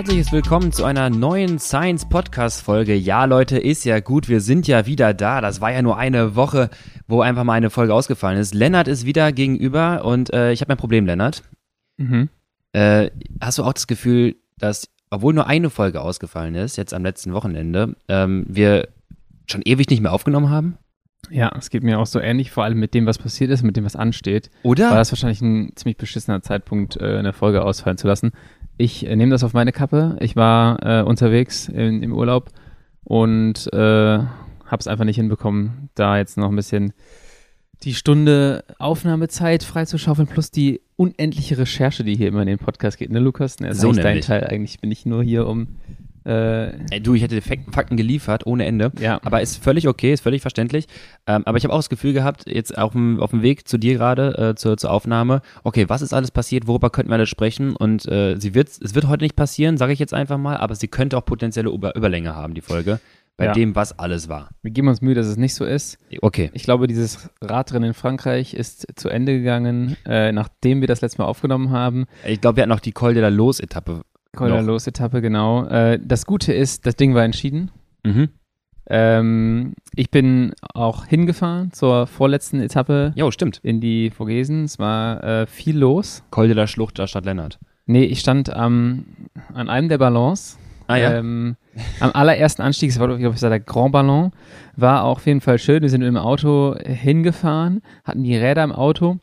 herzliches Willkommen zu einer neuen Science Podcast Folge. Ja, Leute, ist ja gut, wir sind ja wieder da. Das war ja nur eine Woche, wo einfach mal eine Folge ausgefallen ist. Lennart ist wieder gegenüber und äh, ich habe ein Problem, Lennart. Mhm. Äh, hast du auch das Gefühl, dass, obwohl nur eine Folge ausgefallen ist, jetzt am letzten Wochenende, ähm, wir schon ewig nicht mehr aufgenommen haben? Ja, es geht mir auch so ähnlich, vor allem mit dem, was passiert ist, mit dem, was ansteht. Oder? War das wahrscheinlich ein ziemlich beschissener Zeitpunkt, äh, eine Folge ausfallen zu lassen. Ich äh, nehme das auf meine Kappe. Ich war äh, unterwegs in, im Urlaub und äh, habe es einfach nicht hinbekommen, da jetzt noch ein bisschen die Stunde Aufnahmezeit freizuschaufeln, plus die unendliche Recherche, die hier immer in den Podcast geht. Ne, Lukas? Ne, ist So eigentlich dein. Teil. Eigentlich bin ich nur hier, um äh, Ey, du, ich hätte Fakten, Fakten geliefert, ohne Ende. ja. Aber ist völlig okay, ist völlig verständlich. Ähm, aber ich habe auch das Gefühl gehabt, jetzt auf dem, auf dem Weg zu dir gerade, äh, zur, zur Aufnahme, okay, was ist alles passiert, worüber könnten wir alles sprechen? Und äh, sie wird, es wird heute nicht passieren, sage ich jetzt einfach mal, aber sie könnte auch potenzielle Über Überlänge haben, die Folge, bei Ja. dem, was alles war. Wir geben uns Mühe, dass es nicht so ist. Okay. Ich glaube, dieses Radrennen in Frankreich ist zu Ende gegangen, äh, nachdem wir das letzte Mal aufgenommen haben. Ich glaube, wir hatten noch die Col de la Los-Etappe. Col der Noch. Los-Etappe, genau. Äh, das Gute ist, das Ding war entschieden. Mhm. Ähm, ich bin auch hingefahren zur vorletzten Etappe Jo, stimmt. in die Vogesen. Es war äh, viel los. Col de la Schlucht der Stadt Lennart. Nee, ich stand am, an einem der Ballons. Ah ja. Ähm, am allerersten Anstieg, das war, glaube ich, der Grand Ballon, war auch auf jeden Fall schön. Wir sind mit dem Auto hingefahren, hatten die Räder im Auto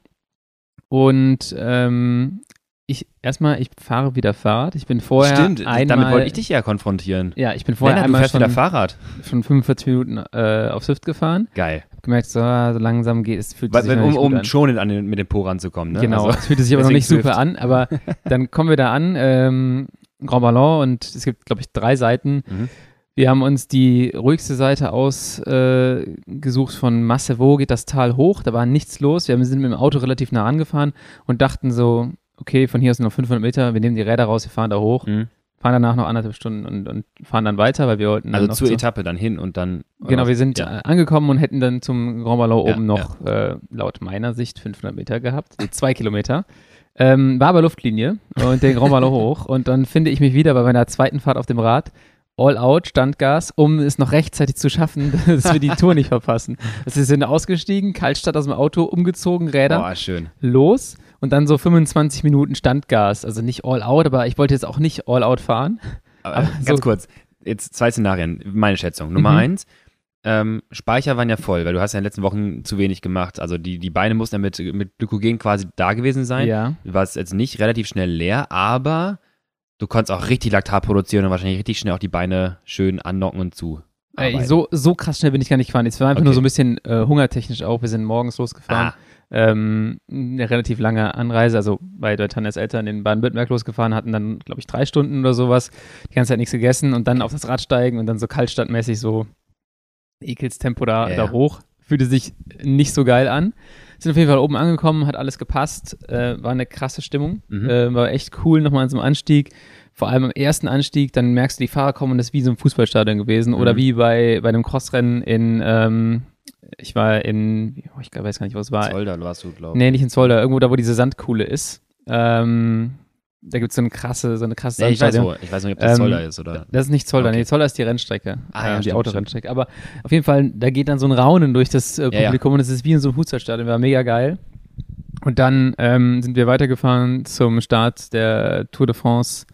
und ähm, ich erstmal, ich fahre wieder Fahrrad. Ich bin vorher stimmt, einmal, damit wollte ich dich ja konfrontieren. Ja, ich bin vorher Lennart, du einmal fährst schon, wieder Fahrrad. schon 45 Minuten äh, auf Swift gefahren. Geil. Hab gemerkt, so, so langsam geht es, fühlt Weil, sich noch um um schon an den, mit dem Po ranzukommen, ne? Genau, Also, es fühlte sich aber noch nicht super Swift. an, aber dann kommen wir da an, ähm, Grand Ballon und es gibt, glaube ich, drei Seiten. Mhm. Wir haben uns die ruhigste Seite ausgesucht äh, von Massevo, geht das Tal hoch, da war nichts los. Wir sind mit dem Auto relativ nah angefahren und dachten so, okay, von hier aus sind noch 500 Meter, wir nehmen die Räder raus, wir fahren da hoch, Mhm. fahren danach noch anderthalb Stunden und, und fahren dann weiter, weil wir wollten Also zur zu- Etappe dann hin und dann. Genau, wir sind Ja. äh, angekommen und hätten dann zum Grand Ballon Ja, oben noch, äh, laut meiner Sicht, 500 Meter gehabt, zwei Kilometer. Ähm, war aber Luftlinie und den Grand Ballon hoch und dann finde ich mich wieder bei meiner zweiten Fahrt auf dem Rad. All out, Standgas, um es noch rechtzeitig zu schaffen, dass wir die Tour nicht verpassen. Also wir sind ausgestiegen, Kaltstadt aus dem Auto, umgezogen, Räder, Boah, schön. los und dann so 25 Minuten Standgas. Also nicht all out, aber ich wollte jetzt auch nicht all out fahren. Aber, Aber ganz so- kurz, jetzt zwei Szenarien, meine Schätzung. Nummer Mhm. eins, ähm, Speicher waren ja voll, weil du hast ja in den letzten Wochen zu wenig gemacht. Also die, die Beine mussten ja mit, mit Glykogen quasi da gewesen sein. Ja. Du warst jetzt nicht relativ schnell leer, aber du konntest auch richtig Laktat produzieren und wahrscheinlich richtig schnell auch die Beine schön annocken und zu. Ey, so, so krass schnell bin ich gar nicht gefahren. Es war einfach Okay. nur so ein bisschen äh, hungertechnisch auch. Wir sind morgens losgefahren. Ah, Ähm, eine relativ lange Anreise, also bei Tanjas Eltern in Baden-Württemberg losgefahren, hatten dann, glaube ich, drei Stunden oder sowas, die ganze Zeit nichts gegessen und dann auf das Rad steigen und dann so kaltstadtmäßig so Ekelstempo da, Ja, da hoch. Fühlte sich nicht so geil an. Sind auf jeden Fall oben angekommen, hat alles gepasst, äh, war eine krasse Stimmung, Mhm. äh, war echt cool nochmal an so einem Anstieg. Vor allem am ersten Anstieg, dann merkst du, die Fahrer kommen und das ist wie so ein Fußballstadion gewesen oder Mhm. wie bei, bei einem Crossrennen in, ähm, ich war in, oh, ich weiß gar nicht, wo es war, Zolder warst du, glaube ich. Nee, nicht in Zolder, irgendwo da, wo diese Sandkuhle ist. Ähm, da gibt es so eine krasse, so eine krasse Nee, ich weiß wo. Ich weiß nicht, ob das Ähm, Zolder ist oder. Das ist nicht Zolder, Okay. nee, Zolder ist die Rennstrecke, Ah, ja, äh, die stimmt, Autorennstrecke. Aber auf jeden Fall, da geht dann so ein Raunen durch das äh, Ja, ja. Publikum und es ist wie in so einem Fußballstadion, war mega geil. Und dann ähm, sind wir weitergefahren zum Start der Tour de France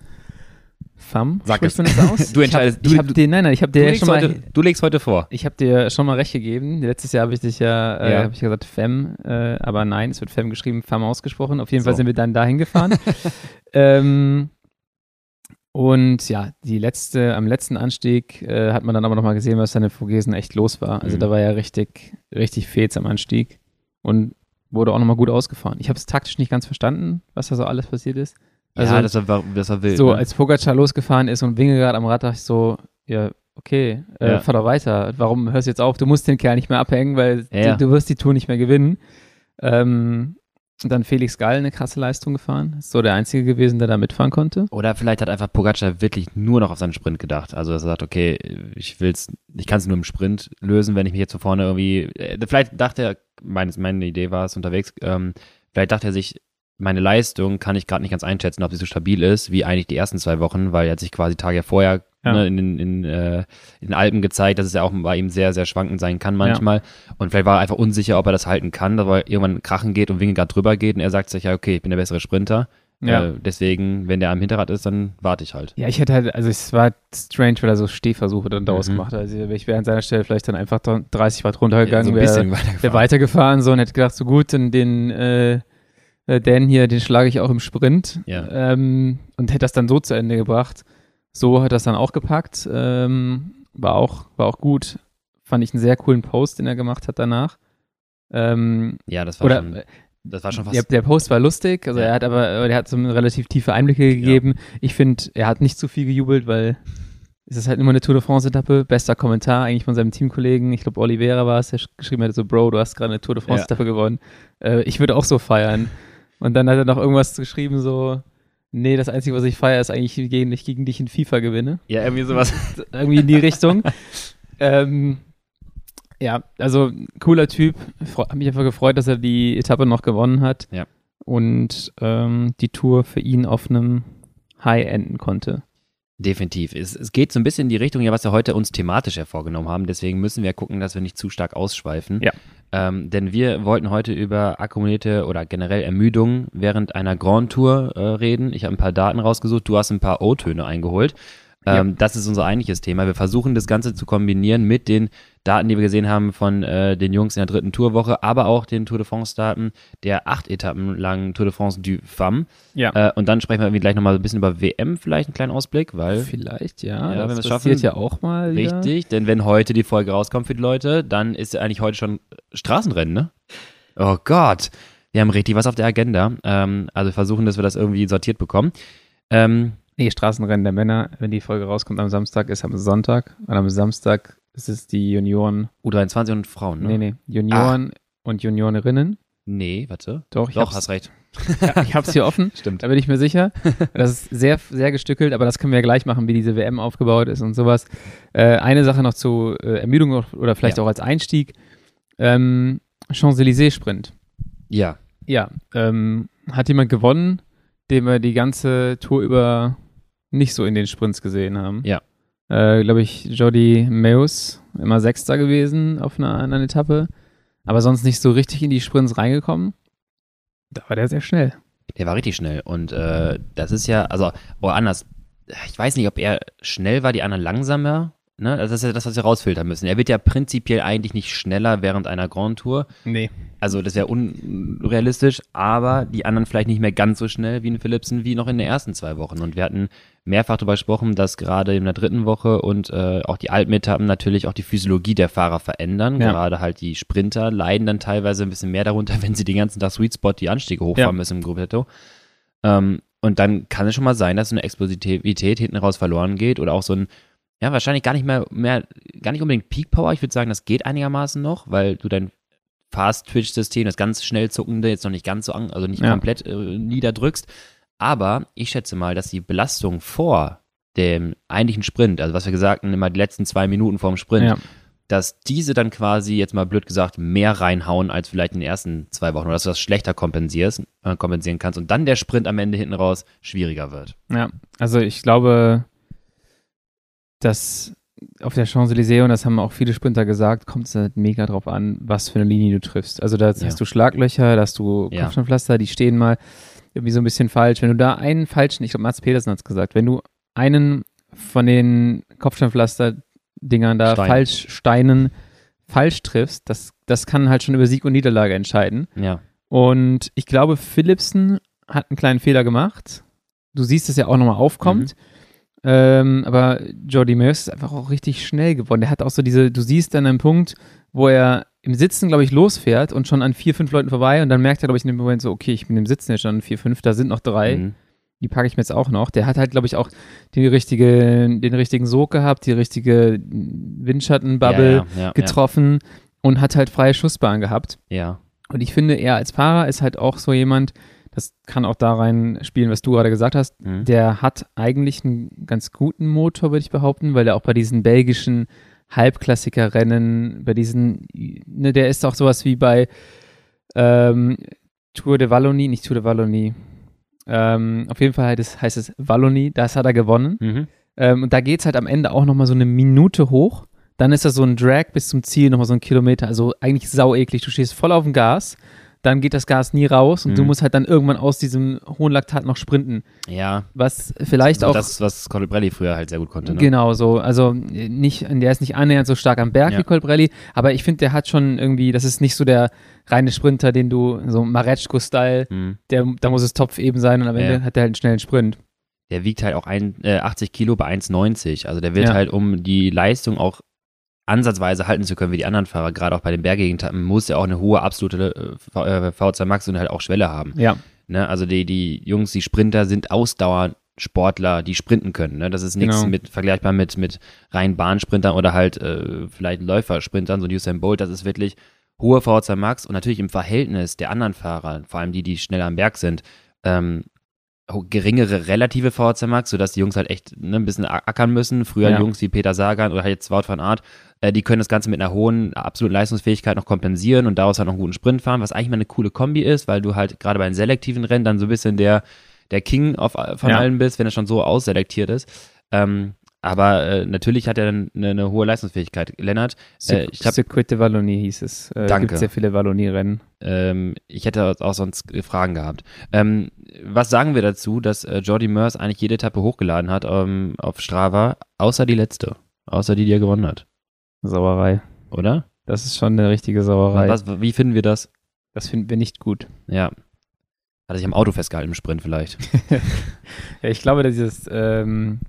Femme. Sag es. man das aus? Du entscheidest- Ich du- hab, ich hab dir, nein, nein, ich habe Du dir legst, schon mal heute, du legst heute vor. ich habe dir schon mal recht gegeben. Letztes Jahr habe ich dich ja, äh, Ja. ich gesagt Femme, äh, aber nein, es wird Femme geschrieben, Femme ausgesprochen. Auf jeden So. Fall sind wir dann dahin gefahren. ähm, und ja, die letzte, am letzten Anstieg äh, hat man dann aber nochmal gesehen, was da in Vogesen echt los war. Also Mhm. da war ja richtig, richtig Fets am Anstieg und wurde auch nochmal gut ausgefahren. Ich habe es taktisch nicht ganz verstanden, was da so alles passiert ist. Also ja, das war, das war wild. so, ne? als Pogacar losgefahren ist und Wingegaard am Rad, dachte ich so, ja, okay, äh, Ja. fahr doch weiter. Warum hörst du jetzt auf? Du musst den Kerl nicht mehr abhängen, weil Ja. du, du wirst die Tour nicht mehr gewinnen. Ähm, und dann Felix Gall eine krasse Leistung gefahren. Ist so der Einzige gewesen, der da mitfahren konnte. Oder vielleicht hat einfach Pogacar wirklich nur noch auf seinen Sprint gedacht. Also dass er sagt, okay, ich will's, ich kann es nur im Sprint lösen, wenn ich mich jetzt von vorne irgendwie. Äh, vielleicht dachte er, meine, meine Idee war es unterwegs, ähm, vielleicht dachte er sich, meine Leistung kann ich gerade nicht ganz einschätzen, ob sie so stabil ist, wie eigentlich die ersten zwei Wochen, weil er hat sich quasi Tage vorher Ja. ne, in, in, in, äh, in den Alpen gezeigt, dass es ja auch bei ihm sehr, sehr schwankend sein kann manchmal. Und vielleicht war er einfach unsicher, ob er das halten kann, aber irgendwann krachen geht und Wingegaard drüber geht und er sagt sich ja, okay, ich bin der bessere Sprinter. Ja. Äh, deswegen, wenn der am Hinterrad ist, dann warte ich halt. Ja, ich hätte halt, also es war strange, weil er so Stehversuche dann daraus Mhm. gemacht hat. Also ich wäre an seiner Stelle vielleicht dann einfach 30 Watt runtergegangen, so ein wäre bisschen wär weitergefahren. weitergefahren so und hätte gedacht, so gut, dann den äh, äh, Dan hier, den schlage ich auch im Sprint Ja. ähm, und hätte das dann so zu Ende gebracht. So hat das dann auch gepackt. Ähm, war auch, war auch gut. Fand ich einen sehr coolen Post, den er gemacht hat danach. Ähm, Ja, das war oder schon, das war schon fast. der, der Post war lustig, also Ja. er hat aber, er hat so relativ tiefe Einblicke gegeben. Ich finde, er hat nicht zu viel gejubelt, weil es ist halt immer eine Tour de France-Etappe. Bester Kommentar eigentlich von seinem Teamkollegen. Ich glaube, Oliveira war es, der sch- geschrieben hat, so, Bro, du hast gerade eine Tour de France-Etappe gewonnen. Äh, ich würde auch so feiern. Und dann hat er noch irgendwas geschrieben, so, nee, das Einzige, was ich feiere, ist eigentlich, gegen, ich gegen dich in FIFA gewinne. Ja, irgendwie sowas. Irgendwie in die Richtung. ähm, ja, also cooler Typ. Hab mich einfach gefreut, dass er die Etappe noch gewonnen hat. Ja. Und ähm, die Tour für ihn auf einem High enden konnte. Definitiv. Es, es geht so ein bisschen in die Richtung, ja, was wir heute uns thematisch hervorgenommen haben. Deswegen müssen wir gucken, dass wir nicht zu stark ausschweifen. Ja. Ähm, denn wir wollten heute über akkumulierte oder generell Ermüdung während einer Grand Tour äh, reden. Ich habe ein paar Daten rausgesucht, du hast ein paar O-Töne eingeholt. Ähm, Das ist unser eigentliches Thema. Wir versuchen das Ganze zu kombinieren mit den Daten, die wir gesehen haben von äh, den Jungs in der dritten Tourwoche, aber auch den Tour de France-Daten der acht Etappen langen Tour de France du Femme. Ja. Äh, und dann sprechen wir irgendwie gleich nochmal ein bisschen über WM, vielleicht einen kleinen Ausblick, weil Vielleicht, ja. Ja, das wenn wir es passiert schaffen. ja auch mal wieder. Richtig, denn wenn heute die Folge rauskommt für die Leute, dann ist ja eigentlich heute schon Straßenrennen, ne? Oh Gott, wir haben richtig was auf der Agenda. Ähm, also versuchen, dass wir das irgendwie sortiert bekommen. Ähm, Nee, Straßenrennen der Männer, wenn die Folge rauskommt am Samstag, ist am Sonntag. Und am Samstag ist es die Junioren, U23 und Frauen, ne? nee, nee, Junioren und Juniorinnen. Nee, warte. Doch, ich Doch, hast recht. ja, ich hab's hier offen. Stimmt. Da bin ich mir sicher. Das ist sehr, sehr gestückelt, aber das können wir ja gleich machen, wie diese WM aufgebaut ist und sowas. Äh, eine Sache noch zu äh, Ermüdung oder vielleicht Ja. auch als Einstieg. Ähm, Champs-Élysées-Sprint. Ja, Ja, ähm, hat jemand gewonnen, den wir die ganze Tour über nicht so in den Sprints gesehen haben. Ja. Äh, Glaube ich, Jody Meus, immer Sechster gewesen auf einer anderen Etappe, aber sonst nicht so richtig in die Sprints reingekommen. Da war der sehr schnell. der war richtig schnell. Und äh, das ist ja, also, oder anders, ich weiß nicht, ob er schnell war, die anderen langsamer. Ne? Das ist ja das, was wir rausfiltern müssen. Er wird ja prinzipiell eigentlich nicht schneller während einer Grand Tour. Nee. Also das wäre unrealistisch, aber die anderen vielleicht nicht mehr ganz so schnell wie ein Philipsen wie noch in den ersten zwei Wochen. Und wir hatten mehrfach darüber gesprochen, dass gerade in der dritten Woche und äh, auch die Alpenetappen natürlich auch die Physiologie der Fahrer verändern. Ja. Gerade halt die Sprinter leiden dann teilweise ein bisschen mehr darunter, wenn sie den ganzen Tag Sweet Spot die Anstiege hochfahren Ja. müssen im Gruppetto. Ähm, und dann kann es schon mal sein, dass so eine Explosivität hinten raus verloren geht oder auch so ein ja, wahrscheinlich gar nicht mehr, mehr gar nicht unbedingt Peak Power. Ich würde sagen, das geht einigermaßen noch, weil du dein Fast-Twitch-System, das ganz schnell zuckende, jetzt noch nicht ganz so, an, also nicht Ja. komplett äh, niederdrückst. Aber ich schätze mal, dass die Belastung vor dem eigentlichen Sprint, also was wir gesagt haben, immer die letzten zwei Minuten vorm Sprint, Ja. dass diese dann quasi, jetzt mal blöd gesagt, mehr reinhauen als vielleicht in den ersten zwei Wochen oder dass du das schlechter kompensierst, äh, kompensieren kannst und dann der Sprint am Ende hinten raus schwieriger wird. Ja, also ich glaube, dass auf der Champs-Élysées, und das haben auch viele Sprinter gesagt, kommt es halt mega drauf an, was für eine Linie du triffst. Also da Ja. hast du Schlaglöcher, da hast du. Kopfsteinpflaster, die stehen mal irgendwie so ein bisschen falsch. Wenn du da einen falschen, ich glaube, Mats Petersen hat es gesagt, wenn du einen von den Kopfsteinpflaster-Dingern da Stein. falsch, Steinen falsch triffst, das, das kann halt schon über Sieg und Niederlage entscheiden. Ja. Und ich glaube, Philipsen hat einen kleinen Fehler gemacht. Du siehst es ja auch nochmal aufkommt. Ähm, aber Jordi Meus ist einfach auch richtig schnell geworden. Der hat auch so diese, du siehst dann einen Punkt, wo er im Sitzen, glaube ich, losfährt und schon an vier, fünf Leuten vorbei und dann merkt er, glaube ich, in dem Moment so, okay, ich bin im Sitzen jetzt schon an vier, fünf, da sind noch drei, Mhm. die packe ich mir jetzt auch noch. Der hat halt, glaube ich, auch die richtige, den richtigen Sog gehabt, die richtige Windschattenbubble ja, ja, ja, getroffen und hat halt freie Schussbahn gehabt. Ja. Und ich finde, er als Fahrer ist halt auch so jemand, das kann auch da rein spielen, was du gerade gesagt hast. Mhm. Der hat eigentlich einen ganz guten Motor, würde ich behaupten, weil er auch bei diesen belgischen Halbklassiker-Rennen, bei diesen, ne, der ist auch sowas wie bei, ähm, Tour de Wallonie, nicht Tour de Wallonie. Ähm, auf jeden Fall heißt es, heißt es Wallonie, das hat er gewonnen. Mhm. Ähm, und da geht es halt am Ende auch nochmal so eine Minute hoch. Dann ist das so ein Drag bis zum Ziel, nochmal so ein Kilometer. Also eigentlich sau eklig. Du stehst voll auf dem Gas, dann geht das Gas nie raus und Mhm. du musst halt dann irgendwann aus diesem hohen Laktat noch sprinten. Ja, Was vielleicht so auch. das, was Colbrelli früher halt sehr gut konnte. Ne? Genau so. Also äh, nicht, der ist nicht annähernd so stark am Berg Ja. wie Colbrelli, aber ich finde, der hat schon irgendwie, das ist nicht so der reine Sprinter, den du, so Mareczko-Style, Mhm. der, da muss es Topf eben sein und am Ja. Ende hat er halt einen schnellen Sprint. Der wiegt halt auch ein, äh, 80 Kilo bei 1,90. Also der wird Ja. halt, um die Leistung auch ansatzweise halten zu können wie die anderen Fahrer, gerade auch bei den bergigen muss er auch eine hohe absolute äh, V- äh, V2 Max und halt auch Schwelle haben. Ja. Ne? Also die, die Jungs, die Sprinter sind Ausdauersportler, die sprinten können. Ne? Das ist nichts Genau. mit vergleichbar mit, mit rein Bahnsprintern oder halt äh, vielleicht Läufersprintern, so ein Usain Bolt. Das ist wirklich hohe V2 Max und natürlich im Verhältnis der anderen Fahrer, vor allem die, die schneller am Berg sind, ähm, geringere relative VHC Max, sodass die Jungs halt echt ne, ein bisschen ackern müssen. Früher Ja. Jungs wie Peter Sagan oder halt jetzt Wout van Aert, äh, die können das Ganze mit einer hohen absoluten Leistungsfähigkeit noch kompensieren und daraus halt noch einen guten Sprint fahren, was eigentlich mal eine coole Kombi ist, weil du halt gerade bei den selektiven Rennen dann so ein bisschen der, der King auf, von Ja. allen bist, wenn er schon so ausselektiert ist. Ähm, aber äh, natürlich hat er dann eine, eine hohe Leistungsfähigkeit. Lennart, äh, ich hab, Circuit de Wallonie hieß es. Äh, Danke. Gibt sehr viele Wallonie-Rennen. ähm, ich hätte auch sonst Fragen gehabt. Ähm, was sagen wir dazu, dass äh, Jordi Mörs eigentlich jede Etappe hochgeladen hat ähm, auf Strava, außer die letzte, außer die, die er gewonnen hat, Sauerei. oder? Das ist schon eine richtige Sauerei. Was, wie finden wir das? Das finden wir nicht gut. Ja. Hat er sich am Auto festgehalten im Sprint vielleicht. Ja, ich glaube, dass dieses, ähm,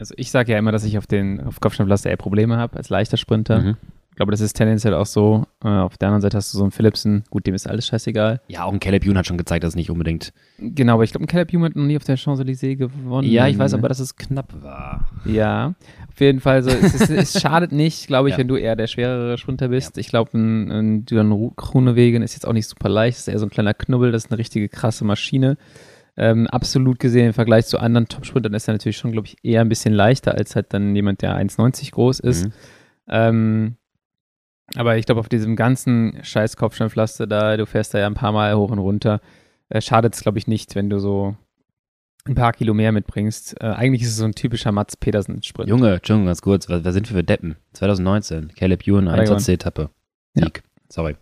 also ich sage ja immer, dass ich auf den auf Kopfsteinpflaster eher Probleme habe als leichter Sprinter. Mhm. Ich glaube, das ist tendenziell auch so. Äh, auf der anderen Seite hast du so einen Philipsen, gut, dem ist alles scheißegal. Ja, auch ein Caleb Youn hat schon gezeigt, dass es nicht unbedingt. Genau, aber ich glaube, ein Caleb Ewan hat noch nie auf der Champs-Élysées gewonnen. Ja, ich weiß aber, dass es knapp war. Ja, auf jeden Fall so. Es, ist, es schadet nicht, glaube ich, Ja. wenn du eher der schwerere Sprinter bist. Ich glaube, ein, ein Dylan Groenewegen ist jetzt auch nicht super leicht. Das ist eher so ein kleiner Knubbel. Das ist eine richtige krasse Maschine. Ähm, absolut gesehen im Vergleich zu anderen Top-Sprintern ist er natürlich schon, glaube ich, eher ein bisschen leichter als halt dann jemand, der 1,90 groß ist. Mhm. Ähm, aber ich glaube, auf diesem ganzen scheiß Kopfsteinpflaster da, du fährst da ja ein paar Mal hoch und runter, äh, schadet es, glaube ich, nicht, wenn du so ein paar Kilo mehr mitbringst. Äh, eigentlich ist es so ein typischer Mats Pedersen-Sprint. Junge, Entschuldigung, ganz kurz, was, was sind wir für Deppen? 2019, Caleb Ewan, Hat er gewonnen. 1 Etappe. Ja. Sieg. Sorry.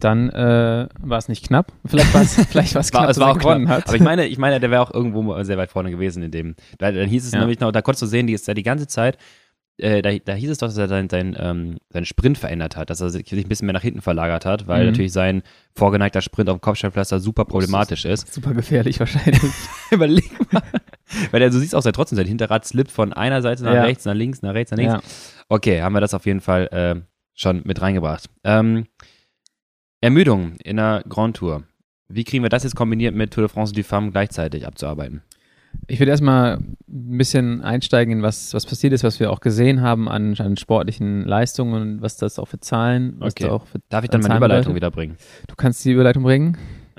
Dann äh, war es nicht knapp. Vielleicht war es vielleicht war's knapp, es dass war auch gewonnen knapp. hat. Aber ich meine, ich meine, der wäre auch irgendwo sehr weit vorne gewesen in dem. Da, dann hieß es Ja. nämlich noch, da konntest du sehen, die ist ja die ganze Zeit, äh, da, da hieß es doch, dass er seinen sein, ähm, seinen Sprint verändert hat, dass er sich ein bisschen mehr nach hinten verlagert hat, weil Mhm. natürlich sein vorgeneigter Sprint auf dem Kopfsteinpflaster super problematisch ist. Super gefährlich wahrscheinlich. Überleg mal. Weil er, du siehst auch sehr trotzdem, sein Hinterrad slippt von einer Seite nach Ja. rechts, nach links, nach rechts, nach links. ja. Okay, haben wir das auf jeden Fall äh, schon mit reingebracht. Ähm, Ermüdung in der Grand Tour. Wie kriegen wir das jetzt kombiniert mit Tour de France du Femme gleichzeitig abzuarbeiten? Ich würde erstmal ein bisschen einsteigen in was, was passiert ist, was wir auch gesehen haben an, an sportlichen Leistungen und was das auch für Zahlen, was Okay. da auch für Darf ich dann meine Überleitung bedeutet. wieder bringen? Du kannst die Überleitung bringen.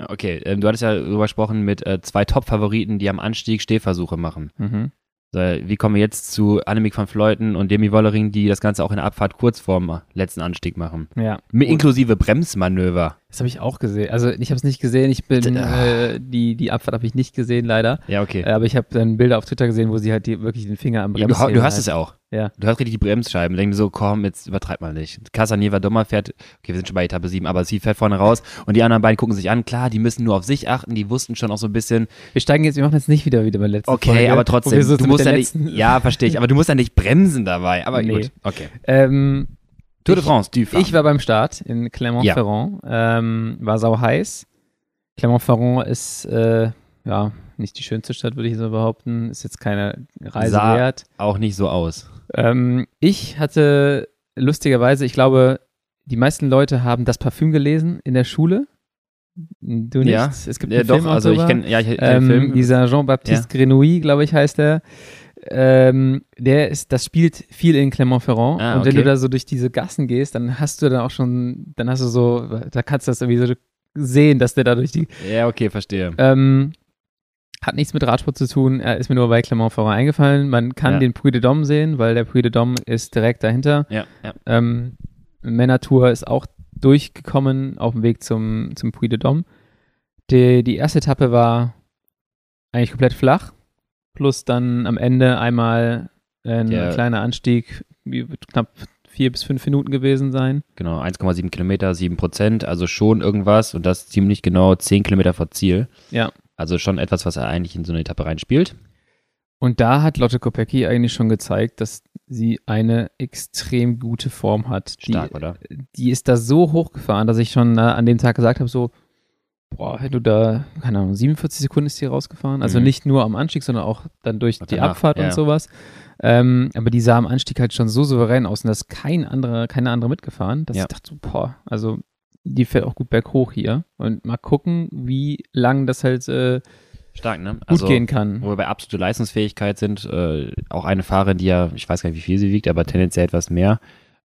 Okay, ähm, du hattest ja darüber gesprochen mit äh, zwei Top-Favoriten, die am Anstieg Stehversuche machen. Mhm. So, wie kommen wir jetzt zu Annemiek van Vleuten und Demi Wollering, die das Ganze auch in der Abfahrt kurz vorm letzten Anstieg machen? Ja. Inklusive Bremsmanöver. Das habe ich auch gesehen. Also ich habe es nicht gesehen. Ich bin Ah. äh, die die Abfahrt habe ich nicht gesehen leider. Ja, okay. Äh, aber ich habe dann Bilder auf Twitter gesehen, wo sie halt die, wirklich den Finger am Ja, Bremshebel du, du hast halt. es ja auch. Ja. Du hast richtig die Bremsscheiben. Denk dir so, komm, jetzt übertreib mal nicht. Casaneva Dommer fährt, okay, wir sind schon bei Etappe 7, aber sie fährt vorne raus und die anderen beiden gucken sich an. Klar, die müssen nur auf sich achten, die wussten schon auch so ein bisschen, Wir steigen jetzt, wir machen jetzt nicht wieder wieder bei der letzten okay, Folge, aber trotzdem, so du musst ja nicht, ja, verstehe ich, aber du musst ja nicht bremsen dabei. Aber Nee. gut, okay. Ähm, Tour de France, du Ich war beim Start in Clermont-Ferrand, ähm, war sau heiß. Clermont-Ferrand ist, äh, ja, nicht die schönste Stadt, würde ich so behaupten. Ist jetzt keine Reise Sah- wert. auch nicht so aus. Ähm, ich hatte lustigerweise, ich glaube, die meisten Leute haben das Parfüm gelesen in der Schule. Du nicht? Ja, Es gibt Ja, einen doch, Film also ich kenne, ja, ich kenn ähm, Film. Dieser Jean-Baptiste Grenouille, glaube ich, heißt er. Ähm, der ist, das spielt viel in Clermont-Ferrand. Ah, Und wenn okay. du da so durch diese Gassen gehst, dann hast du dann auch schon, dann hast du so, da kannst du das irgendwie so sehen, dass der da durch die, ja, okay, verstehe. ähm, hat nichts mit Radsport zu tun, er ist mir nur bei Clermont-Ferrand eingefallen. Man kann Ja. den Puy de Dôme sehen, weil der Puy de Dôme ist direkt dahinter. Ja, ja. Ähm, Männertour ist auch durchgekommen auf dem Weg zum, zum Puy de Dôme. Die, die erste Etappe war eigentlich komplett flach, plus dann am Ende einmal ein Der- kleiner Anstieg, knapp vier bis fünf Minuten gewesen sein. Genau, 1,7 Kilometer, 7 Prozent, also schon irgendwas und das ziemlich genau 10 Kilometer vor Ziel. Ja. Also schon etwas, was er eigentlich in so eine Etappe reinspielt. Und da hat Lotte Kopecky eigentlich schon gezeigt, dass sie eine extrem gute Form hat. Stark, die, oder? die ist da so hochgefahren, dass ich schon äh, an dem Tag gesagt habe, so, boah, wenn du da, keine Ahnung, 47 Sekunden ist die rausgefahren. Also Mhm. nicht nur am Anstieg, sondern auch dann durch Und die danach, Abfahrt ja. und sowas. Ähm, aber die sah am Anstieg halt schon so souverän aus und da ist kein anderer, keine andere mitgefahren, dass Ja. ich dachte so, boah, also die fährt auch gut berghoch hier. Und mal gucken, wie lang das halt äh, Stark, ne? gut gehen kann. Wo wir bei absolute Leistungsfähigkeit sind, äh, auch eine Fahrerin, die ja, ich weiß gar nicht, wie viel sie wiegt, aber tendenziell etwas mehr,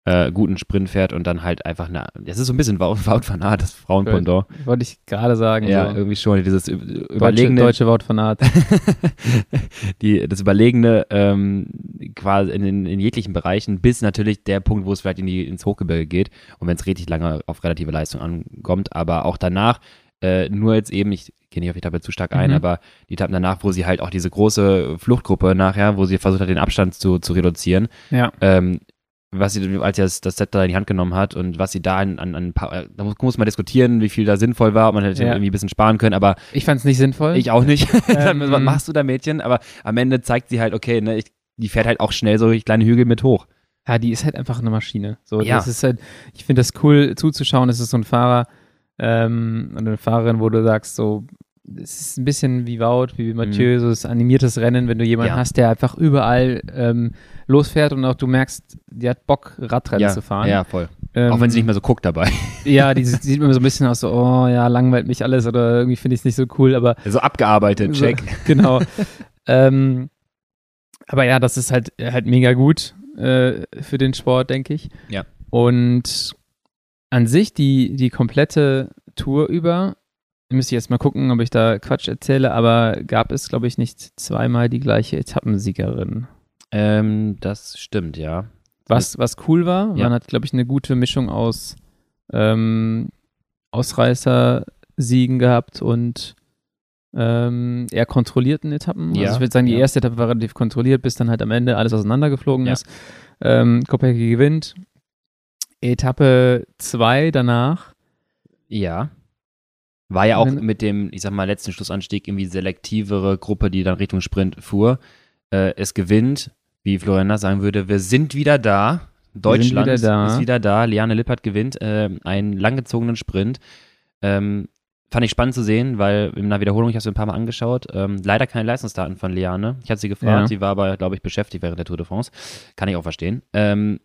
äh, guten Sprint fährt und dann halt einfach eine, das ist so ein bisschen Wout, Wout van Aert, das Frauenpendant. Wollte ich gerade sagen. Ja, so. irgendwie schon, dieses ü- Deutsche, überlegene, deutsche Wout von Aert. die, das überlegene ähm, quasi in, in, in jeglichen Bereichen, bis natürlich der Punkt, wo es vielleicht in die, ins Hochgebirge geht und wenn es richtig lange auf relative Leistung ankommt, aber auch danach, äh, nur jetzt eben, ich gehe nicht auf die Etappe zu stark ein, Mhm. aber die Etappen danach, wo sie halt auch diese große Fluchtgruppe nachher, wo sie versucht hat, den Abstand zu, zu reduzieren, ja. ähm, was sie, als sie das, das Set da in die Hand genommen hat und was sie da an, an, an Pa- da muss, muss man diskutieren, wie viel da sinnvoll war, ob man hätte Ja. irgendwie ein bisschen sparen können, aber Ich fand es nicht sinnvoll. ich auch nicht. Ähm, was machst du da, Mädchen? Aber am Ende zeigt sie halt, okay, ne, ich, die fährt halt auch schnell so kleine Hügel mit hoch. Ja, die ist halt einfach eine Maschine. So, Ja. das ist halt, ich finde das cool zuzuschauen. Es ist so ein Fahrer ähm, und eine Fahrerin, wo du sagst, so, es ist ein bisschen wie Wout, wie Mathieu, so das animiertes Rennen, wenn du jemanden Mhm. Ja. hast, der einfach überall ähm, losfährt und auch du merkst, die hat Bock, Radrennen ja, zu fahren. ja, voll. Ähm, auch wenn sie nicht mehr so guckt dabei. Ja, die sieht sieht immer so ein bisschen aus, so, oh ja, langweilt mich alles oder irgendwie finde ich es nicht so cool, aber so abgearbeitet, check. So, genau. ähm, aber ja, das ist halt, halt mega gut äh, für den Sport, denke ich. Ja. Und an sich die, die komplette Tour über, müsste ich jetzt mal gucken, ob ich da Quatsch erzähle, aber gab es, glaube ich, nicht zweimal die gleiche Etappensiegerin. Ähm, das stimmt, ja. Was, was cool war, Ja. man hat, glaube ich, eine gute Mischung aus ähm, Ausreißer-Siegen gehabt und ähm, eher kontrollierten Etappen. Ja, Also ich würde sagen, die ja. erste Etappe war relativ kontrolliert, bis dann halt am Ende alles auseinandergeflogen Ja. ist. Ähm, Kopecky gewinnt. Etappe 2 danach. Ja. War ja auch mit dem, ich sag mal, letzten Schlussanstieg irgendwie selektivere Gruppe, die dann Richtung Sprint fuhr. Äh, es gewinnt, wie Florian sagen würde, wir sind wieder da. Deutschland wieder da. ist wieder da. Liane Lippert gewinnt äh, einen langgezogenen Sprint. Ähm, fand ich spannend zu sehen, weil in einer Wiederholung, ich habe es ein paar Mal angeschaut, ähm, leider keine Leistungsdaten von Liane. Ich hatte sie gefragt, Ja. sie war aber, glaube ich, beschäftigt während der Tour de France. Kann ich auch verstehen. Ähm,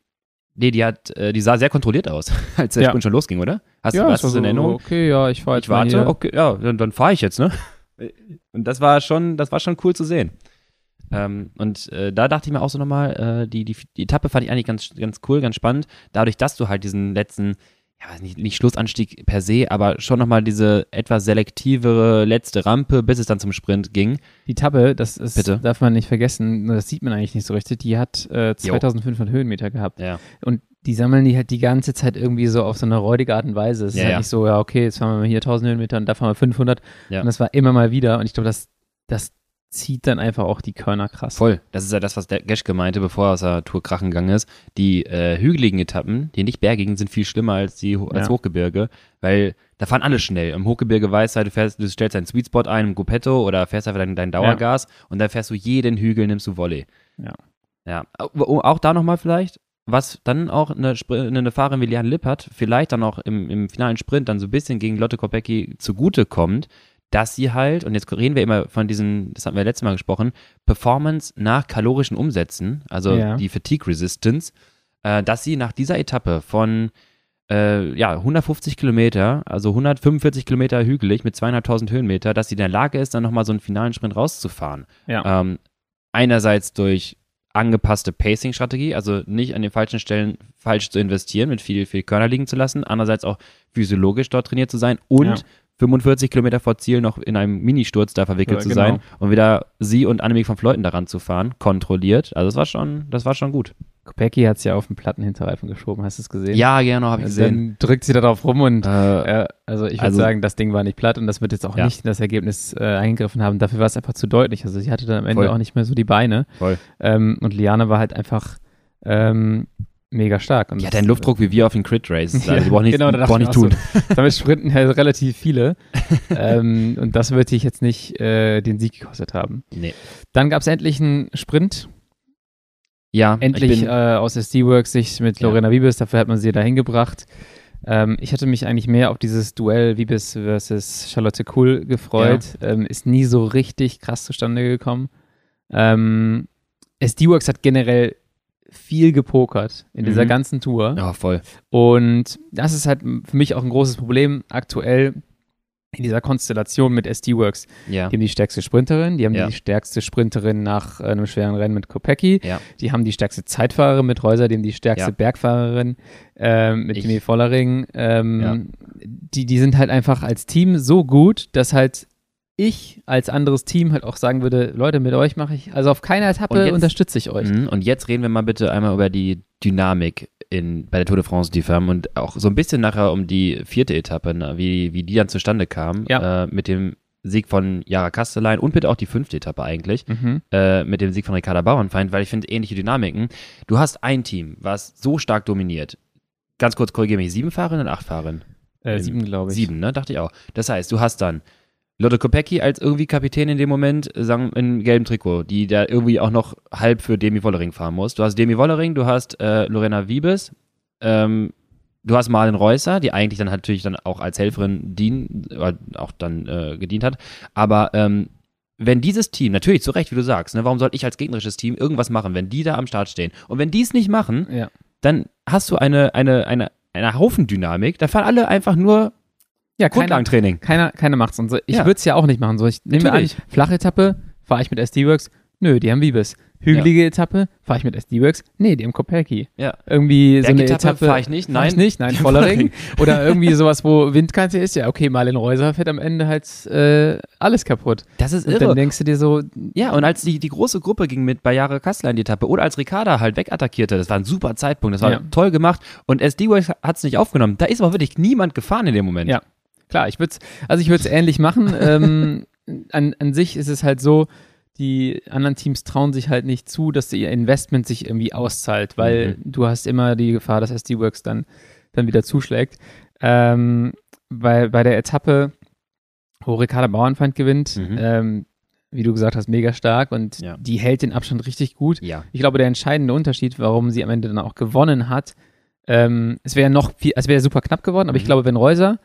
nee, die hat, äh, die sah sehr kontrolliert aus, als der Ja. Sprint schon losging, oder? Hast ja, du was das in so, Erinnerung? Okay, ja, ich fahre jetzt Ich warte, okay, ja, dann, dann fahre ich jetzt, ne? Und das war schon, das war schon cool zu sehen. Ähm, und äh, da dachte ich mir auch so nochmal, äh, die, die, die Etappe fand ich eigentlich ganz, ganz cool, ganz spannend. Dadurch, dass du halt diesen letzten, ja, weiß nicht, nicht Schlussanstieg per se, aber schon nochmal diese etwas selektivere letzte Rampe, bis es dann zum Sprint ging. Die Etappe, das ist, Bitte? darf man nicht vergessen, das sieht man eigentlich nicht so richtig, die hat äh, 2500 Höhenmeter gehabt. Ja. Und die sammeln die halt die ganze Zeit irgendwie so auf so eine räudige Art und Weise. Es ist Ja, halt ja. nicht so, ja, okay, jetzt fahren wir mal hier 1000 Höhenmeter und da fahren wir 500. Ja. Und das war immer mal wieder. Und ich glaube, das, das zieht dann einfach auch die Körner krass. Voll. Das ist ja das, was der Geschke meinte, bevor er aus der Tour krachen gegangen ist. Die äh, hügeligen Etappen, die nicht bergigen, sind viel schlimmer als die als Ja. Hochgebirge, weil da fahren alle schnell. Im Hochgebirge weißt du, halt, du, fährst, du stellst deinen Sweet Spot ein im Gruppetto oder fährst einfach dein, dein Dauergas und dann fährst du jeden Hügel, nimmst du Volley. Ja. Ja. Au- Auch da nochmal vielleicht, was dann auch eine, eine Fahrerin wie Liane Lippert vielleicht dann auch im, im finalen Sprint dann so ein bisschen gegen Lotte Kopecky zugute kommt, dass sie halt, und jetzt reden wir immer von diesen, das hatten wir letztes Mal gesprochen, Performance nach kalorischen Umsätzen, also Ja. die Fatigue Resistance, äh, dass sie nach dieser Etappe von äh, ja, 150 Kilometer, also 145 Kilometer hügelig mit zweieinhalbtausend Höhenmeter, dass sie in der Lage ist, dann nochmal so einen finalen Sprint rauszufahren. Ja. Ähm, einerseits durch angepasste Pacing-Strategie, also nicht an den falschen Stellen falsch zu investieren, mit viel, viel Körner liegen zu lassen, andererseits auch physiologisch dort trainiert zu sein und Ja. 45 Kilometer vor Ziel noch in einem Ministurz da verwickelt Ja, zu genau. sein und wieder sie und Annemiek von Fleuten daran zu fahren, kontrolliert. Also das war schon, das war schon gut. Kopecky hat es ja auf den Plattenhinterreifen geschoben, hast du es gesehen? Ja, genau, habe ich gesehen. Dann drückt sie da drauf rum und Äh, äh, also ich würde also- sagen, das Ding war nicht platt und das wird jetzt auch Ja. nicht in das Ergebnis äh, eingegriffen haben. Dafür war es einfach zu deutlich. Also sie hatte dann am Ende Voll. auch nicht mehr so die Beine. Voll. Ähm, und Liane war halt einfach ähm, mega stark. Und hat das- einen Luftdruck wie wir auf den Crit Race. Also Ja, die brauchen nicht, genau, ich nicht tun. so. Damit sprinten ja relativ viele. ähm, und das wird dich jetzt nicht äh, den Sieg gekostet haben. Nee. Dann gab es endlich einen Sprint. Ja, Endlich ich bin, äh, aus SD-Works sich mit Ja. Lorena Wiebes, dafür hat man sie dahin gebracht. Ähm, ich hatte mich eigentlich mehr auf dieses Duell Wiebes versus Charlotte Kuhl gefreut. Ähm, ist nie so richtig krass zustande gekommen. Ähm, SD-Works hat generell viel gepokert in dieser Mhm. ganzen Tour. ja, voll. Und das ist halt für mich auch ein großes Problem aktuell in dieser Konstellation mit SD-Works. Ja. Die haben die stärkste Sprinterin, die haben Ja. die stärkste Sprinterin nach äh, einem schweren Rennen mit Kopecky, Ja. die haben die stärkste Zeitfahrerin mit Reuser, die haben die stärkste. Bergfahrerin ähm, mit Demi Vollering. Ähm, die, die sind halt einfach als Team so gut, dass halt ich als anderes Team halt auch sagen würde, Leute, mit euch mache ich, also auf keiner Etappe jetzt- unterstütze ich euch. Mhm. Und jetzt reden wir mal bitte einmal über die Dynamik in, bei der Tour de France die Femme und auch so ein bisschen nachher um die vierte Etappe, ne, wie, wie die dann zustande kam, Ja. äh, mit dem Sieg von Jara Kastelein und bitte auch die fünfte Etappe eigentlich, Mhm. äh, mit dem Sieg von Ricarda Bauernfeind, weil ich finde ähnliche Dynamiken. Du hast ein Team, was so stark dominiert. Ganz kurz korrigiere mich, sieben Fahrerinnen und acht Fahrerinnen? Äh, sieben, glaube ich. Sieben, ne? Dachte ich auch. Das heißt, du hast dann Lotte Kopecky als irgendwie Kapitän in dem Moment, sagen in gelbem Trikot, die da irgendwie auch noch halb für Demi Wollering fahren muss. Du hast Demi Wollering, du hast äh, Lorena Wiebes, ähm, du hast Marlen Reusser, die eigentlich dann natürlich dann auch als Helferin dienen, äh, auch dann äh, gedient hat. Aber ähm, wenn dieses Team, natürlich zu Recht, wie du sagst, ne, warum soll ich als gegnerisches Team irgendwas machen, wenn die da am Start stehen? Und wenn die es nicht machen, Ja. dann hast du eine, eine, eine, eine Haufendynamik. Da fahren alle einfach nur Ja, keiner, Grundlagentraining. keiner, keiner macht's. Und so. Ich Ja. würde es ja auch nicht machen. So, ich nehme an, Natürlich. flache Etappe, fahre ich mit SD-Works. Nö, die haben Wiebes. Hügelige Etappe, fahre ich mit SD-Works. Nee, die haben Kopecky. Ja. Irgendwie so eine Bergetappe Etappe. fahr ich nicht, fahr ich nein. nicht, nein, Vollering. Oder irgendwie sowas, wo Windkante ist. Ja, okay, Marlen Reuser fährt am Ende halt äh, alles kaputt. Das ist Und irre. dann denkst du dir so, Ja, und als die, die große Gruppe ging mit bei Jahre Kassler in die Etappe oder als Ricarda halt wegattackierte, das war ein super Zeitpunkt, das war Ja. toll gemacht und SD-Works hat es nicht aufgenommen. Da ist aber wirklich niemand gefahren in dem Moment. Ja. Klar, ich würde also ich würde es ähnlich machen. ähm, an, an sich ist es halt so, die anderen Teams trauen sich halt nicht zu, dass ihr Investment sich irgendwie auszahlt, weil du hast immer die Gefahr, dass SD Works dann, dann wieder zuschlägt. Ähm, weil bei der Etappe, wo Ricarda Bauernfeind gewinnt, Mhm. ähm, wie du gesagt hast, mega stark und Ja. die hält den Abstand richtig gut. Ja. Ich glaube, der entscheidende Unterschied, warum sie am Ende dann auch gewonnen hat, ähm, es wäre noch viel, es wäre super knapp geworden, aber ich Mhm. glaube, wenn Reuser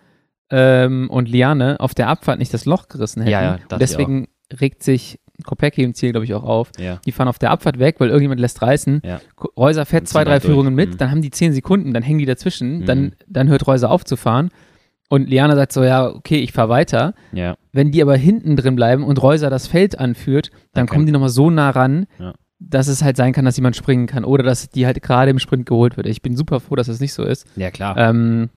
ähm, und Liane auf der Abfahrt nicht das Loch gerissen hätten, Ja, ja, dachte und deswegen regt sich Kopecky im Ziel, glaube ich, auch auf. Ja. Die fahren auf der Abfahrt weg, weil irgendjemand lässt reißen. Ja. Reuser fährt zwei, drei durch. Führungen mit, Mhm. dann haben die zehn Sekunden, dann hängen die dazwischen, Mhm. dann, dann hört Reuser auf zu fahren. Und Liane sagt so, ja, okay, ich fahre weiter. Ja. Wenn die aber hinten drin bleiben und Reuser das Feld anführt, dann Okay. kommen die nochmal so nah ran, Ja. dass es halt sein kann, dass jemand springen kann oder dass die halt gerade im Sprint geholt wird. Ich bin super froh, dass das nicht so ist. Ja, klar. Ähm,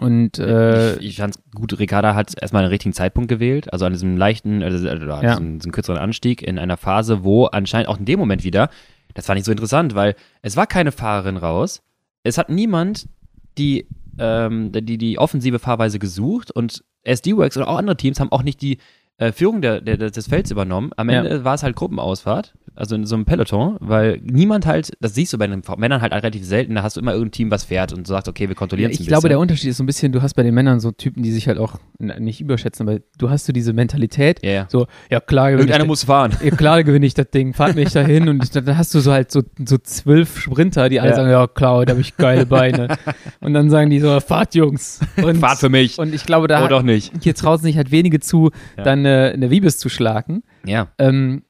und äh, ich ich fand's gut, Ricarda hat erstmal den richtigen Zeitpunkt gewählt, also an diesem leichten, also, also Ja. diesem, diesem kürzeren Anstieg in einer Phase, wo anscheinend auch in dem Moment wieder, das war nicht so interessant, weil es war keine Fahrerin raus, es hat niemand die, ähm, die, die offensive Fahrweise gesucht und SD-Works oder auch andere Teams haben auch nicht die äh, Führung der, der, des Felds übernommen. Am Ja. Ende war es halt Gruppenausfahrt, also in so einem Peloton, weil niemand halt, das siehst du bei den Männern halt relativ selten, da hast du immer irgendein Team, was fährt und sagt, okay, wir kontrollieren es ich ein glaube, bisschen. der Unterschied ist so ein bisschen, du hast bei den Männern so Typen, die sich halt auch nicht überschätzen, aber du hast so diese Mentalität, ja, ja. so, ja klar, gewinne Irgendeiner ich, muss fahren. ja, klar gewinne ich das Ding, fahrt mich dahin und dann hast du so halt so, so zwölf Sprinter, die alle Ja. sagen, ja klar, heute habe ich geile Beine. und dann sagen die so, fahrt Jungs. Und, Fahrt für mich. Und ich glaube, da Oder auch nicht. hier trauen sich halt wenige zu, Ja. dann äh, eine Wiebes zu schlagen. Ja. Ähm,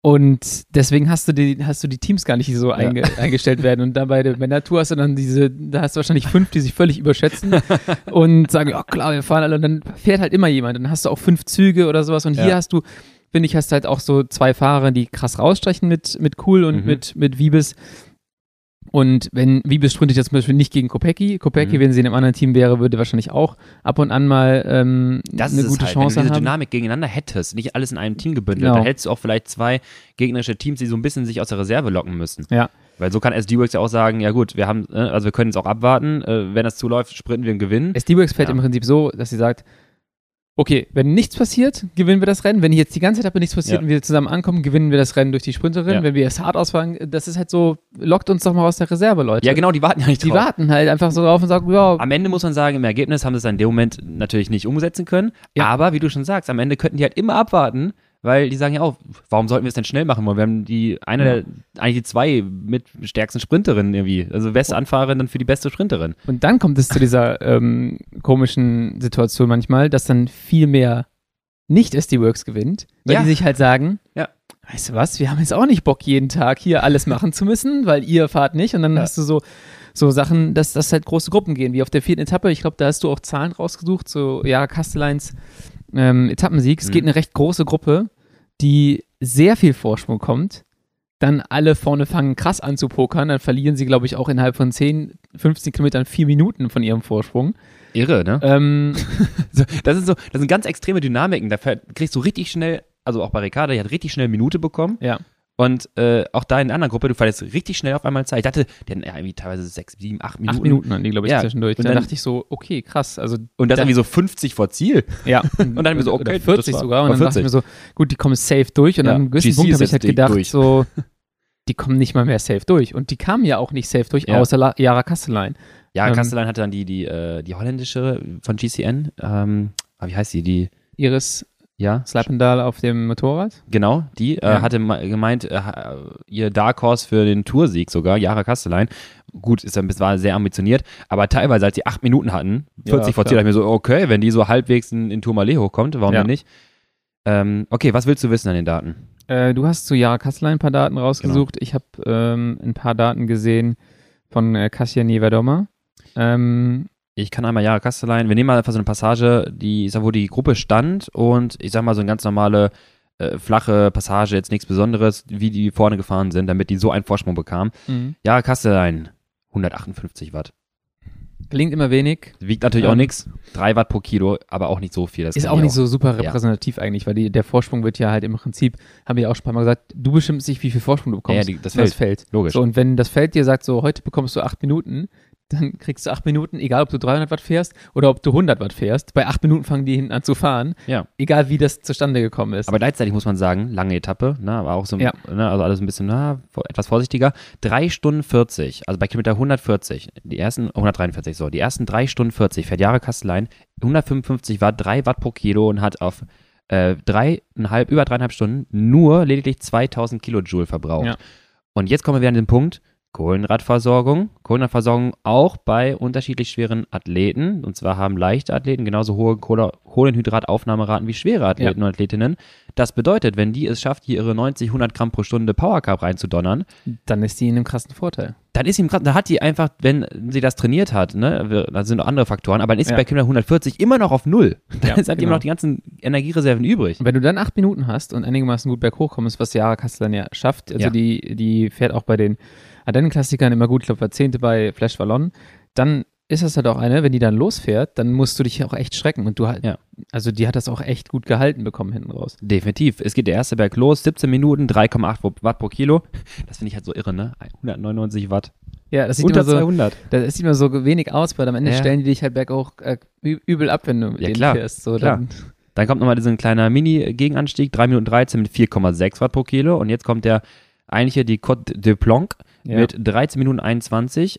und deswegen hast du die, hast du die Teams gar nicht so einge, eingestellt werden. Und da bei der Männertour hast du dann diese, da hast du wahrscheinlich fünf, die sich völlig überschätzen und sagen, ja klar, wir fahren alle. Und dann fährt halt immer jemand. Dann hast du auch fünf Züge oder sowas. Und hier Ja. hast du, finde ich, hast halt auch so zwei Fahrer, die krass rausstechen mit, mit Cool und Mhm. mit, mit Wiebes. Und wenn Wiebes sprintet jetzt zum Beispiel nicht gegen Kopecki, Kopecki, Mhm. wenn sie in einem anderen Team wäre, würde wahrscheinlich auch ab und an mal ähm, Das eine gute es halt, Chance wenn du diese haben. Dynamik gegeneinander hättest, nicht alles in einem Team gebündelt, Genau. dann hättest du auch vielleicht zwei gegnerische Teams, die so ein bisschen sich aus der Reserve locken müssen. Ja. Weil so kann SD-Works ja auch sagen, ja gut, wir haben, äh, also wir können jetzt auch abwarten, äh, wenn das zuläuft, sprinten wir und gewinnen. SD-Works fährt Ja. im Prinzip so, dass sie sagt, okay, wenn nichts passiert, gewinnen wir das Rennen. Wenn jetzt die ganze Zeit aber nichts passiert Ja. und wir zusammen ankommen, gewinnen wir das Rennen durch die Sprinterin. Ja. Wenn wir es hart ausfahren, das ist halt so, lockt uns doch mal aus der Reserve, Leute. Ja genau, die warten ja nicht Die drauf. warten halt einfach so drauf und sagen, ja, Am Ende muss man sagen, im Ergebnis haben sie es in dem Moment natürlich nicht umsetzen können. Ja. Aber wie du schon sagst, am Ende könnten die halt immer abwarten, weil die sagen ja auch, warum sollten wir es denn schnell machen wollen? Wir haben die eine Ja. der, eigentlich die zwei mit stärksten Sprinterinnen irgendwie. Also beste Anfahrerin dann für die beste Sprinterin. Und dann kommt es zu dieser ähm, komischen Situation manchmal, dass dann viel mehr nicht SD-Works gewinnt, weil Ja. die sich halt sagen, Ja. weißt du was, wir haben jetzt auch nicht Bock, jeden Tag hier alles machen zu müssen, weil ihr fahrt nicht. Und dann Ja. hast du so, so Sachen, dass das halt große Gruppen gehen, wie auf der vierten Etappe. Ich glaube, da hast du auch Zahlen rausgesucht, so ja, Castellines ähm, Etappensieg. Es Mhm. geht eine recht große Gruppe, die sehr viel Vorsprung kommt. Dann alle vorne fangen krass an zu pokern, dann verlieren sie, glaube ich, auch innerhalb von 10, 15 Kilometern vier Minuten von ihrem Vorsprung. Irre, ne? Ähm, das ist so, das sind ganz extreme Dynamiken. Da kriegst du richtig schnell, also auch bei Ricarda, die hat richtig schnell eine Minute bekommen. ja. Und äh, auch da in der anderen Gruppe, du verlierst richtig schnell auf einmal Zeit. Ich dachte, die hatten ja irgendwie teilweise sechs, sieben, acht Minuten. Acht Minuten an die, glaube ich, Ja, zwischendurch. und dann, dann- dachte ich so, okay, krass. Also, Und das Da- irgendwie so 50 vor Ziel. ja. Und dann so, okay, Oder 40 das war- sogar. Und dann dachte ich mir so, gut, die kommen safe durch. Und Ja, an einem gewissen GC Punkt habe ich halt gedacht, durch. so, die kommen nicht mal mehr safe durch. Und die kamen ja auch nicht safe durch, Ja. außer La Jara Kastellein. Ja, Ähm, Castellan hatte dann die, die, äh, die holländische von GCN. Ähm, ah, wie heißt die? Die, Iris ja, Slappendal auf dem Motorrad. genau, die äh, Ja. hatte ma- gemeint, äh, ihr Dark Horse für den Toursieg sogar, Jara Castellan. Gut, ist bisschen, war sehr ambitioniert, aber teilweise, als sie acht Minuten hatten, 40 Ja, vor Ziel, dachte ich mir so, okay, wenn die so halbwegs in, in Tourmalet hochkommt, warum Ja. denn nicht? Ähm, okay, was willst du wissen an den Daten? Äh, du hast zu Jara Kastellein ein paar Daten rausgesucht. Genau. Ich habe ähm, ein paar Daten gesehen von äh, Kasia Nieverdoma. Ähm, Ich kann einmal Jara Castellan, wir nehmen mal einfach so eine Passage, die, sag, wo die Gruppe stand und ich sag mal so eine ganz normale äh, flache Passage, jetzt nichts Besonderes, wie die vorne gefahren sind, damit die so einen Vorsprung bekamen. Jara Castellan, 158 Watt. klingt immer wenig. Wiegt natürlich Ähm. auch nichts, 3 Watt pro Kilo, aber auch nicht so viel. Das Ist auch ich nicht so super repräsentativ eigentlich, weil die, der Vorsprung wird ja halt im Prinzip, haben wir ja auch schon ein paar Mal gesagt, du bestimmst nicht, wie viel Vorsprung du Ja, ja, bekommst. die, das Feld, das Feld. logisch. So, und wenn das Feld dir sagt, so heute bekommst du acht Minuten, dann kriegst du acht Minuten, egal ob du 300 Watt fährst oder ob du 100 Watt fährst. Bei acht Minuten fangen die hinten an zu fahren, Ja. egal wie das zustande gekommen ist. Aber gleichzeitig muss man sagen, lange Etappe, ne, aber auch so, Ja. ne, also alles ein bisschen, na, etwas vorsichtiger. Drei Stunden 40, also bei Kilometer 140, die ersten, 143, so, die ersten drei Stunden 40 fährt Jahre Kastelein 155 Watt, 3 Watt pro Kilo und hat auf äh, dreieinhalb, über dreieinhalb Stunden nur lediglich 2000 Kilojoule verbraucht. Ja. Und jetzt kommen wir an den Punkt, Kohlenhydratversorgung. Kohlenhydratversorgung auch bei unterschiedlich schweren Athleten. Und zwar haben leichte Athleten genauso hohe Kohle- Kohlenhydrataufnahmeraten wie schwere Athleten und Athletinnen. Das bedeutet, wenn die es schafft, hier ihre 90, 100 Gramm pro Stunde Power Carb reinzudonnern, dann ist die in einem krassen Vorteil. dann ist ihm gerade, da hat die einfach, wenn sie das trainiert hat, ne, da sind noch andere Faktoren, aber dann ist sie Ja. bei Kilometer 140 immer noch auf Null. Dann Ja, ist halt genau. immer noch die ganzen Energiereserven übrig. Und wenn du dann acht Minuten hast und einigermaßen gut berghoch kommst, was Jara Kastellan ja schafft, also Ja. die, die fährt auch bei den Ardennen-Klassikern immer gut, ich glaube, war Zehnte bei Flash Wallon, dann ist das halt auch eine, wenn die dann losfährt, dann musst du dich auch echt schrecken und du halt, Ja. also die hat das auch echt gut gehalten bekommen hinten raus. Definitiv. Es geht der erste Berg los, 17 Minuten, 3,8 Watt pro Kilo. Das finde ich halt so irre, ne? 199 Watt. Ja, das sieht Unter immer so, 200. das sieht immer so wenig aus, weil am Ende Ja. stellen die dich halt berghoch äh, übel ab, wenn du mit Ja, denen klar, fährst. So, klar. Dann, Dann kommt nochmal diesen kleiner Mini-Gegenanstieg, 3 Minuten 13 mit 4,6 Watt pro Kilo. Und jetzt kommt der eigentliche, die Côte de Planck ja. mit 13 Minuten 21,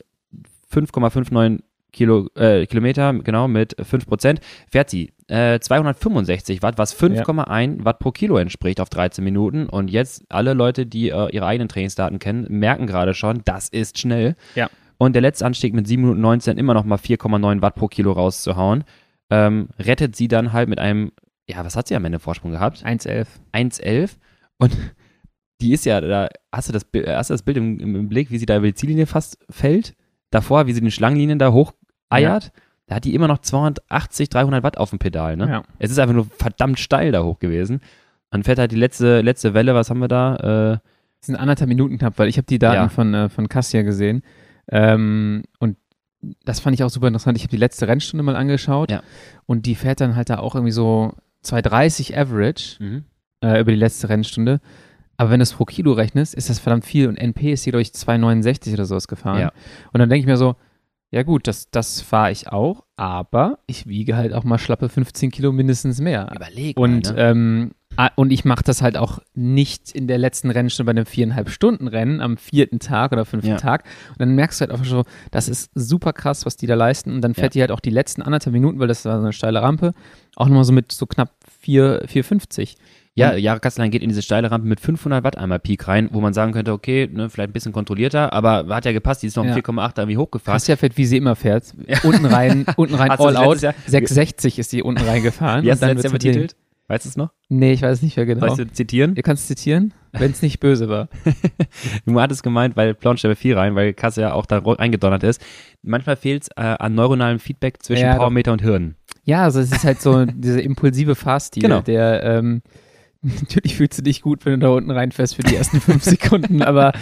5,59 Kilo, äh, Kilometer, genau, mit 5 Prozent, fährt sie äh, 265 Watt, was 5,1 Watt pro Kilo entspricht auf 13 Minuten. Und jetzt alle Leute, die äh, ihre eigenen Trainingsdaten kennen, merken gerade schon, das ist schnell. Ja. Und der letzte Anstieg mit 7 Minuten 19 immer noch mal 4,9 Watt pro Kilo rauszuhauen, ähm, rettet sie dann halt mit einem, ja, was hat sie am Ende Vorsprung gehabt? 1,11. 1,11 und die ist ja da, hast du das, Bi- hast du das Bild im, im, Blick, wie sie da über die Ziellinie fast fällt? Davor, wie sie den Schlangenlinien da hoch eiert? Da hat die immer noch 280, 300 Watt auf dem Pedal, ne? Ja. Es ist einfach nur verdammt steil da hoch gewesen. Dann fährt halt die letzte, letzte Welle, was haben wir da? Äh, Es sind anderthalb Minuten knapp, weil ich habe die Daten Ja. von, äh, von Cassia gesehen. Ähm, und das fand ich auch super interessant. Ich habe die letzte Rennstunde mal angeschaut. Ja. Und die fährt dann halt da auch irgendwie so 2,30 Average Mhm. äh, über die letzte Rennstunde. Aber wenn du es pro Kilo rechnest, ist das verdammt viel. Und NP ist hier durch 2,69 oder sowas gefahren. Ja. Und dann denke ich mir so, ja gut, das, das fahre ich auch, aber ich wiege halt auch mal schlappe 15 Kilo mindestens mehr. Überleg Und, mal, ne? ähm, ah, und ich mache das halt auch nicht in der letzten Rennstunde bei einem viereinhalb Stunden Rennen am vierten Tag oder fünften Ja. Tag. Und dann merkst du halt einfach so, das ist super krass, was die da leisten. Und dann fährt die halt auch die letzten anderthalb Minuten, weil das war so eine steile Rampe, auch nochmal so mit so knapp 4, 4,50. Ja, Jara Kastelan geht in diese steile Rampe mit 500 Watt einmal Peak rein, wo man sagen könnte, okay, ne, vielleicht ein bisschen kontrollierter, aber hat ja gepasst, die ist noch um Ja. 4,8 irgendwie hochgefahren. Cassia fährt, wie sie immer fährt. Unten rein, unten rein Hast all out. letztes Jahr- 660 ist die unten reingefahren. Wie hast du letztes Jahr betitelt? Weißt du es noch? Nee, ich weiß nicht mehr genau. Weißt du zitieren? Ihr kannst zitieren, wenn es nicht böse war. Du hattest gemeint, weil Planstelle 4 rein, weil Kasse ja auch da eingedonnert ist. Manchmal fehlt es äh, an neuronalem Feedback zwischen Ja. Powermeter und Hirn. Ja, also es ist halt so dieser impulsive Fahrstil, Genau. der ähm, natürlich fühlst du dich gut, wenn du da unten reinfährst für die ersten fünf Sekunden, aber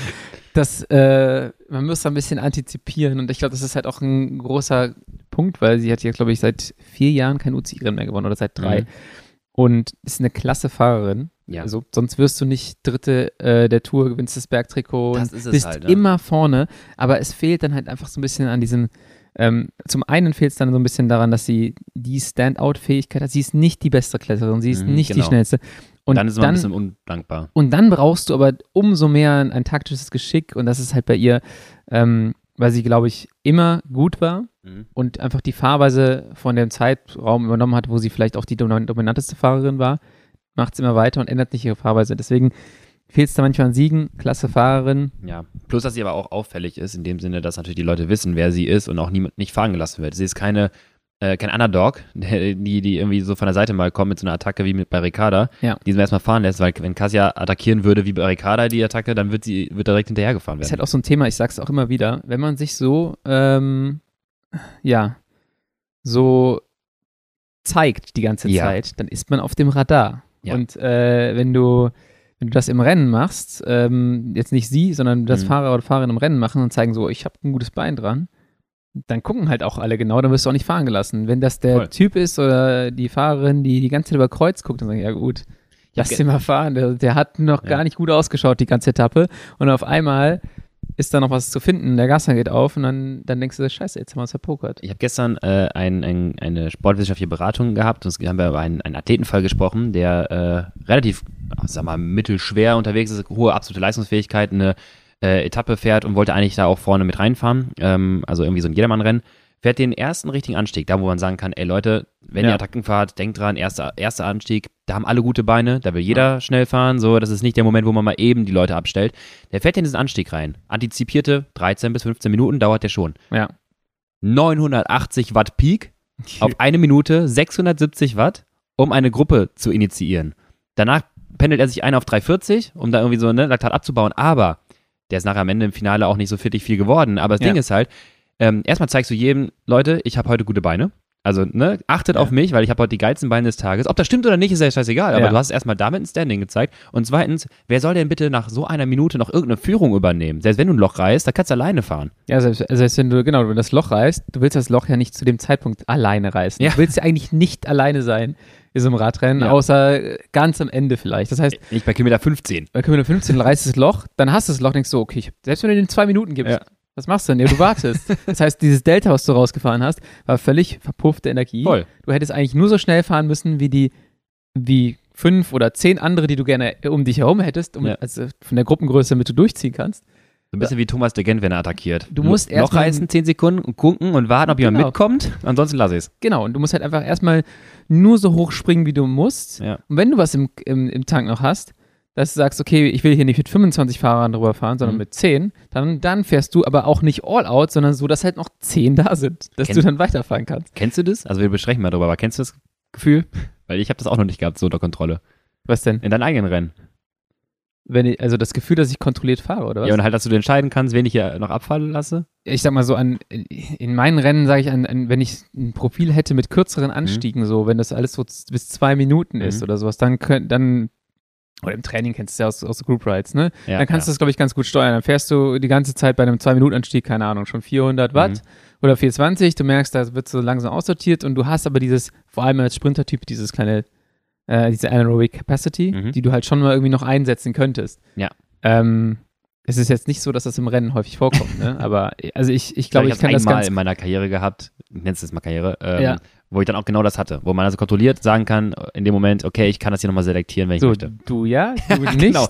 das, äh, man muss da ein bisschen antizipieren und ich glaube, das ist halt auch ein großer Punkt, weil sie hat ja, glaube ich, seit vier Jahren kein UCI-Rennen mehr gewonnen oder seit drei Mhm. und ist eine klasse Fahrerin. Ja. Also sonst wirst du nicht Dritte äh, der Tour, gewinnst das Bergtrikot Das ist es bist halt, ne? immer vorne, aber es fehlt dann halt einfach so ein bisschen an diesem ähm, zum einen fehlt es dann so ein bisschen daran, dass sie die Standout-Fähigkeit hat. Sie ist nicht die beste Klettererin, sie ist Mhm, nicht die genau. schnellste. Und dann ist es immer ein bisschen undankbar. und dann brauchst du aber umso mehr ein, ein taktisches Geschick und das ist halt bei ihr, ähm, weil sie, glaube ich, immer gut war Mhm. und einfach die Fahrweise von dem Zeitraum übernommen hat, wo sie vielleicht auch die domin- dominanteste Fahrerin war, macht sie immer weiter und ändert nicht ihre Fahrweise. Deswegen fehlt es da manchmal an Siegen, klasse Fahrerin. Ja, plus dass sie aber auch auffällig ist, in dem Sinne, dass natürlich die Leute wissen, wer sie ist und auch niemand nicht fahren gelassen wird. Sie ist keine, äh, kein Underdog, der, die, die irgendwie so von der Seite mal kommt mit so einer Attacke wie mit bei Ricarda, Ja. die sie erstmal fahren lässt, weil wenn Cassia attackieren würde wie bei Ricarda die Attacke, dann wird sie wird direkt hinterhergefahren Ist werden. halt auch so ein Thema, ich sag's auch immer wieder, wenn man sich so, ähm, ja, so zeigt die ganze Ja. Zeit, dann ist man auf dem Radar. Ja. Und äh, wenn du wenn du das im Rennen machst, ähm, jetzt nicht sie, sondern das Mhm. Fahrer oder Fahrerin im Rennen machen und zeigen so, ich habe ein gutes Bein dran, dann gucken halt auch alle genau, dann wirst du auch nicht fahren gelassen. Wenn das der Voll. Typ ist oder die Fahrerin, die die ganze Zeit über Kreuz guckt, dann sagen, ja gut, lass den mal fahren, der, der hat noch Ja. gar nicht gut ausgeschaut, die ganze Etappe und auf einmal ist da noch was zu finden, der Gasser geht auf und dann, dann denkst du, scheiße, jetzt haben wir uns verpokert. Ich habe gestern äh, ein, ein, eine sportwissenschaftliche Beratung gehabt und haben wir über einen, einen Athletenfall gesprochen, der äh, relativ, sag mal, mittelschwer unterwegs ist, hohe absolute Leistungsfähigkeit, eine äh, Etappe fährt und wollte eigentlich da auch vorne mit reinfahren, ähm, also irgendwie so ein Jedermannrennen. Fährt den ersten richtigen Anstieg, da wo man sagen kann, ey Leute, wenn Ja. ihr Attacken fahrt, denkt dran, erster, erster Anstieg, da haben alle gute Beine, da will jeder schnell fahren, so, das ist nicht der Moment, wo man mal eben die Leute abstellt. Der fährt in diesen Anstieg rein. Antizipierte 13 bis 15 Minuten dauert der schon. Ja. 980 Watt Peak auf eine Minute 670 Watt, um eine Gruppe zu initiieren. Danach pendelt er sich ein auf 340, um da irgendwie so eine Laktat abzubauen, aber der ist nachher am Ende im Finale auch nicht so fittig viel geworden. Aber das Ja. Ding ist halt, ähm, erstmal zeigst du jedem, Leute, ich habe heute gute Beine. Also, ne, achtet Ja. auf mich, weil ich habe heute die geilsten Beine des Tages. Ob das stimmt oder nicht, ist ja scheißegal, aber Ja. du hast erstmal damit ein Standing gezeigt. Und zweitens, wer soll denn bitte nach so einer Minute noch irgendeine Führung übernehmen? Selbst wenn du ein Loch reißt, da kannst du alleine fahren. Ja, selbst, selbst wenn du, genau, wenn du das Loch reißt, du willst das Loch ja nicht zu dem Zeitpunkt alleine reißen. Ja. Du willst ja eigentlich nicht alleine sein so einem Radrennen, Ja. außer äh, ganz am Ende vielleicht. Das heißt, Nicht bei Kilometer 15. bei Kilometer 15 reißt das Loch, dann hast du das Loch, denkst du, okay, ich, selbst wenn du den zwei Minuten gibst, Ja. was machst du denn? Ja, du wartest. das heißt, dieses Delta, was du rausgefahren hast, war völlig verpuffte Energie. Voll. Du hättest eigentlich nur so schnell fahren müssen, wie die, wie fünf oder zehn andere, die du gerne um dich herum hättest, um, Ja. also von der Gruppengröße, damit du durchziehen kannst. So ein bisschen wie Thomas de Gent, wenn er attackiert. Du musst erst mal- reißen, 10 Sekunden und gucken und warten, ob jemand Genau. mitkommt. Ansonsten lass ich's. Genau, und du musst halt einfach erstmal nur so hoch springen, wie du musst. Ja. Und wenn du was im, im, im Tank noch hast, dass du sagst, okay, ich will hier nicht mit 25 Fahrern drüber fahren, sondern Mhm. mit 10, dann, dann fährst du aber auch nicht all out, sondern so, dass halt noch 10 da sind, dass Kenn- du dann weiterfahren kannst. Kennst du das? Also wir besprechen mal drüber, aber kennst du das Gefühl? Weil ich habe das auch noch nicht gehabt, so unter Kontrolle. Was denn? In deinen eigenen Rennen. Wenn ich, also das Gefühl, dass ich kontrolliert fahre, oder was? Ja, und halt, dass du entscheiden kannst, wen ich hier noch abfallen lasse. ich sag mal so, an, in meinen Rennen sage ich, an, an, wenn ich ein Profil hätte mit kürzeren Anstiegen, so, wenn das alles so bis zwei Minuten ist Mhm. oder sowas, dann, könnt, dann oder im Training kennst du ja aus, aus Group Rides, ne? Ja, dann kannst du ja. das, glaube ich, ganz gut steuern. Dann fährst du die ganze Zeit bei einem 2-Minuten-Anstieg, keine Ahnung, schon 400 Watt Mhm. oder 420. Du merkst, da wird so langsam aussortiert und du hast aber dieses, vor allem als Sprintertyp, dieses kleine, äh, diese Anaerobic Capacity, Mhm. die du halt schon mal irgendwie noch einsetzen könntest. Ja. Ähm, es ist jetzt nicht so, dass das im Rennen häufig vorkommt, ne? Aber also ich, ich glaube, ich, ich kann habe das einmal ganz in meiner Karriere gehabt, ich nenne es mal Karriere, ähm, Ja. Wo ich dann auch genau das hatte, wo man also kontrolliert sagen kann, in dem Moment, okay, ich kann das hier nochmal selektieren, wenn ich so, möchte. du ja, du nicht. Genau.